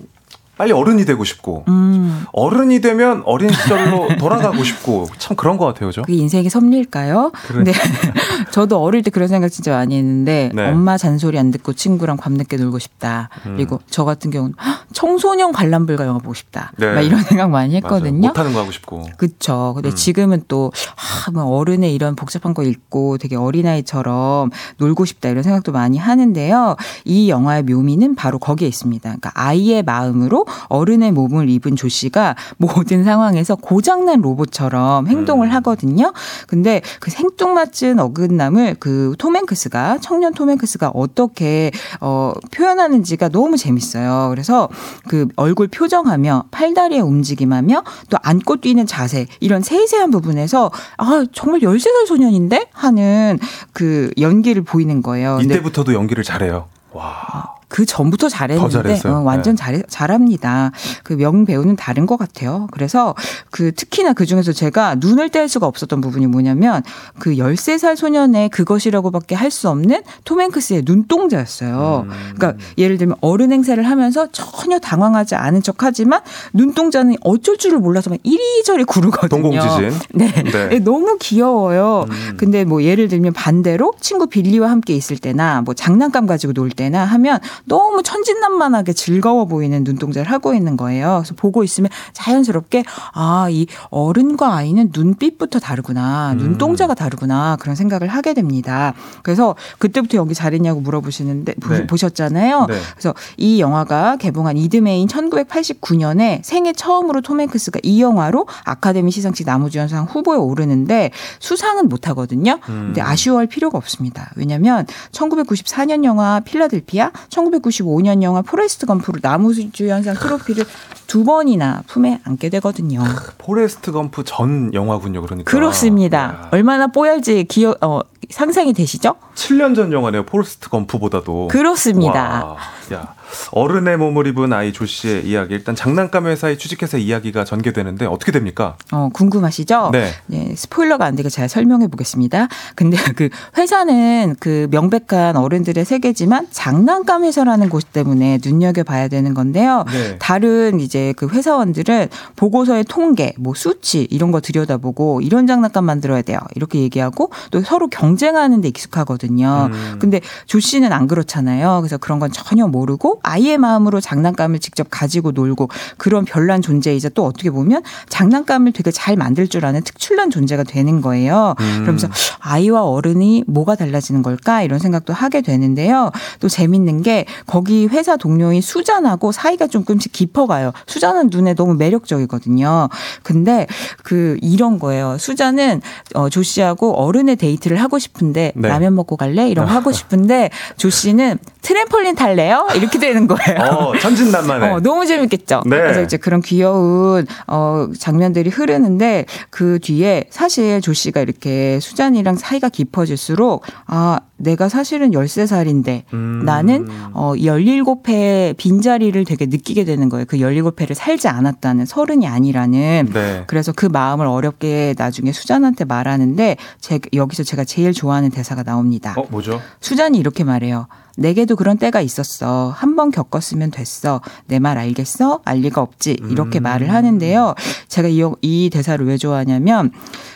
빨리 어른이 되고 싶고 음. 어른이 되면 어린 시절로 돌아가고 싶고 참 그런 것 같아요, 그죠? 그게 인생의 섭리일까요? 근데 저도 어릴 때 그런 생각 진짜 많이 했는데 네. 엄마 잔소리 안 듣고 친구랑 밤늦게 놀고 싶다. 음. 그리고 저 같은 경우는 헉, 청소년 관람불가 영화 보고 싶다. 네. 막 이런 생각 많이. 했거든요. 못하는 거 하고 싶고. 그쵸. 근데 음. 지금은 또, 아, 뭐 어른의 이런 복잡한 거 잊고 되게 어린아이처럼 놀고 싶다 이런 생각도 많이 하는데요. 이 영화의 묘미는 바로 거기에 있습니다. 그러니까 아이의 마음으로 어른의 몸을 입은 조 씨가 모든 상황에서 고장난 로봇처럼 행동을 음. 하거든요. 근데 그 생뚱맞은 어긋남을 그 톰행크스가, 청년 톰행크스가 어떻게, 어, 표현하는지가 너무 재밌어요. 그래서 그 얼굴 표정하며 팔다리의 움직임하며 또 안고 뛰는 자세 이런 세세한 부분에서 아 정말 13살 소년인데 하는 그 연기를 보이는 거예요. 이때부터도 연기를 잘해요. 와. 그 전부터 잘했는데 잘했어요. 어, 완전 네. 잘 잘합니다. 그 명 배우는 다른 것 같아요. 그래서 그 특히나 그 중에서 제가 눈을 뗄 수가 없었던 부분이 뭐냐면 그 13살 소년의 그것이라고밖에 할 수 없는 톰 행크스의 눈동자였어요. 음. 그러니까 예를 들면 어른 행세를 하면서 전혀 당황하지 않은 척하지만 눈동자는 어쩔 줄을 몰라서 막 이리저리 구르거든요. 동공지진. 네. 네. 너무 귀여워요. 음. 근데 뭐 예를 들면 반대로 친구 빌리와 함께 있을 때나 뭐 장난감 가지고 놀 때나 하면 너무 천진난만하게 즐거워 보이는 눈동자를 하고 있는 거예요. 그래서 보고 있으면 자연스럽게 아, 이 어른과 아이는 눈빛부터 다르구나. 음. 눈동자가 다르구나. 그런 생각을 하게 됩니다. 그래서 그때부터 연기 잘했냐고 물어보시는데 보- 네. 보셨잖아요. 네. 그래서 이 영화가 개봉한 이듬해인 1989년에 생애 처음으로 톰 행크스가 이 영화로 아카데미 시상식 나무주연상 후보에 오르는데 수상은 못 하거든요. 근데 음. 아쉬워할 필요가 없습니다. 왜냐면 1994년 영화 필라델피아, 1995년 영화 포레스트 검프로 남우주연상 트로피를 두 번이나 품에 안게 되거든요. 포레스트 검프 전 영화군요, 그러니까. 그렇습니다. 야, 얼마나 뽀얄지 기억 어, 상상이 되시죠? 7년 전 영화네요. 포레스트 검프보다도. 그렇습니다. 와, 야. 어른의 몸을 입은 아이 조쉬의 이야기. 일단 장난감 회사에 취직해서 이야기가 전개되는데 어떻게 됩니까? 어, 궁금하시죠? 네. 네, 스포일러가 안 되게 잘 설명해 보겠습니다. 근데 그 회사는 그 명백한 어른들의 세계지만 장난감 회사라는 곳 때문에 눈여겨 봐야 되는 건데요. 네. 다른 이제 그 회사원들은 보고서의 통계, 뭐 수치 이런 거 들여다보고 이런 장난감 만들어야 돼요. 이렇게 얘기하고 또 서로 경쟁하는 데 익숙하거든요. 음. 근데 조 씨는 안 그렇잖아요. 그래서 그런 건 전혀 모르고 아이의 마음으로 장난감을 직접 가지고 놀고 그런 별난 존재이자 또 어떻게 보면 장난감을 되게 잘 만들 줄 아는 특출난 존재가 되는 거예요. 음. 그러면서 아이와 어른이 뭐가 달라지는 걸까 이런 생각도 하게 되는데요. 또 재밌는 게 거기 회사 동료인 수잔하고 사이가 조금씩 깊어가요. 수잔은 눈에 너무 매력적이거든요. 근데 그 이런 거예요. 수잔은 어, 조쉬하고 어른의 데이트를 하고 싶은데 네. 라면 먹고 갈래? 이런 거 하고 싶은데 조쉬는 트램펄린 탈래요? 이렇게 되는 거예요. 어, 천진난만해. 어, 너무 재밌겠죠. 네. 그래서 이제 그런 귀여운 어 장면들이 흐르는데 그 뒤에 사실 조쉬가 이렇게 수잔이랑 사이가 깊어질수록 아 내가 사실은 13살인데 음. 나는 어 17회 빈자리를 되게 느끼게 되는 거예요. 그 17회를 살지 않았다는 서른이 아니라는 네. 그래서 그 마음을 어렵게 나중에 수잔한테 말하는데 제, 여기서 제가 제일 좋아하는 대사가 나옵니다. 어, 뭐죠? 수잔이 이렇게 말해요. 내게도 그런 때가 있었어. 한 번 겪었으면 됐어. 내 말 알겠어? 알 리가 없지. 이렇게 음. 말을 하는데요. 제가 이, 이 대사를 왜 좋아하냐면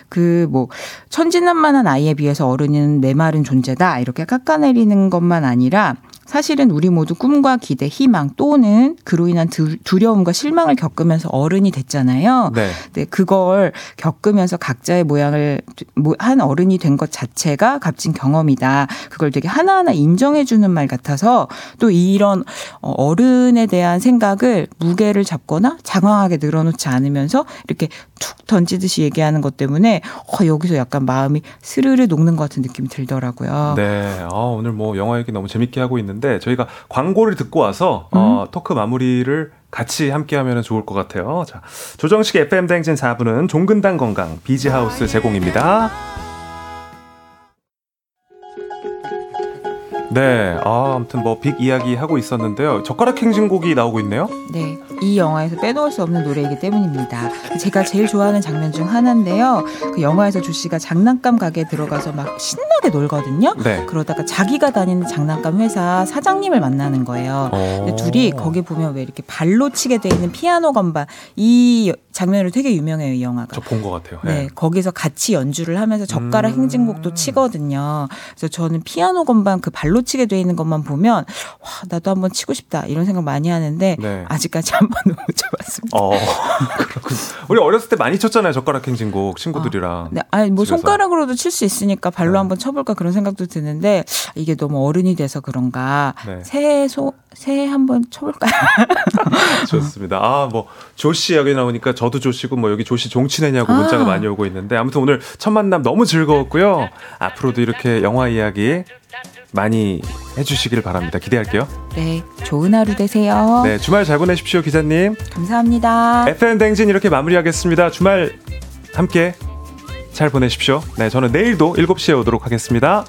그 뭐 천진난만한 아이에 비해서 어른은 메마른 존재다. 이렇게 깎아내리는 것만 아니라 사실은 우리 모두 꿈과 기대, 희망 또는 그로 인한 두- 두려움과 실망을 겪으면서 어른이 됐잖아요. 네. 네, 그걸 겪으면서 각자의 모양을 모- 한 어른이 된 것 자체가 값진 경험이다. 그걸 되게 하나하나 인정해 주는 말 같아서 또 이런 어, 어른에 대한 생각을 무게를 잡거나 장황하게 늘어놓지 않으면서 이렇게 툭 던지듯이 얘기하는 것 때문에 어, 여기서 약간 마음이 스르르 녹는 것 같은 느낌이 들더라고요. 네. 아, 오늘 뭐 영화 얘기 너무 재밌게 하고 있는데 저희가 광고를 듣고 와서 어, 음. 토크 마무리를 같이 함께 하면 좋을 것 같아요. 자, 조정식 FM 댕진 4부는 종근당 건강 비지하우스 제공입니다. 네. 아, 아무튼 뭐 빅 이야기 하고 있었는데요. 젓가락 행진곡이 나오고 있네요. 네, 이 영화에서 빼놓을 수 없는 노래이기 때문입니다. 제가 제일 좋아하는 장면 중 하나인데요. 그 영화에서 조 씨가 장난감 가게에 들어가서 막 신나게 놀거든요. 네. 그러다가 자기가 다니는 장난감 회사 사장님을 만나는 거예요. 어. 둘이 거기 보면 왜 이렇게 발로 치게 돼 있는 피아노 건반 이 장면으로 되게 유명해요, 이 영화가. 저 본 것 같아요. 네, 거기서 같이 연주를 하면서 젓가락 음. 행진곡도 치거든요. 그래서 저는 피아노 건반 그 발로 치게 돼 있는 것만 보면 와 나도 한번 치고 싶다 이런 생각 많이 하는데 네. 아직까지 한 번도 못 쳐봤습니다. 어. 우리 어렸을 때 많이 쳤잖아요. 젓가락 행진곡 친구들이랑. 네, 아니 뭐 집에서. 손가락으로도 칠 수 있으니까 발로 네. 한번 쳐볼까 그런 생각도 드는데 이게 너무 어른이 돼서 그런가 네. 새해 소 새해 한번 쳐볼까요? 좋습니다. 아, 뭐, 조씨 여기 나오니까 저도 조씨고, 뭐, 여기 조씨 종친했냐고 아. 문자가 많이 오고 있는데, 아무튼 오늘 첫 만남 너무 즐거웠고요. 앞으로도 이렇게 영화 이야기 많이 해주시길 바랍니다. 기대할게요. 네, 좋은 하루 되세요. 네, 주말 잘 보내십시오, 기자님. 감사합니다. FM 댕진 이렇게 마무리하겠습니다. 주말 함께 잘 보내십시오. 네, 저는 내일도 7시에 오도록 하겠습니다.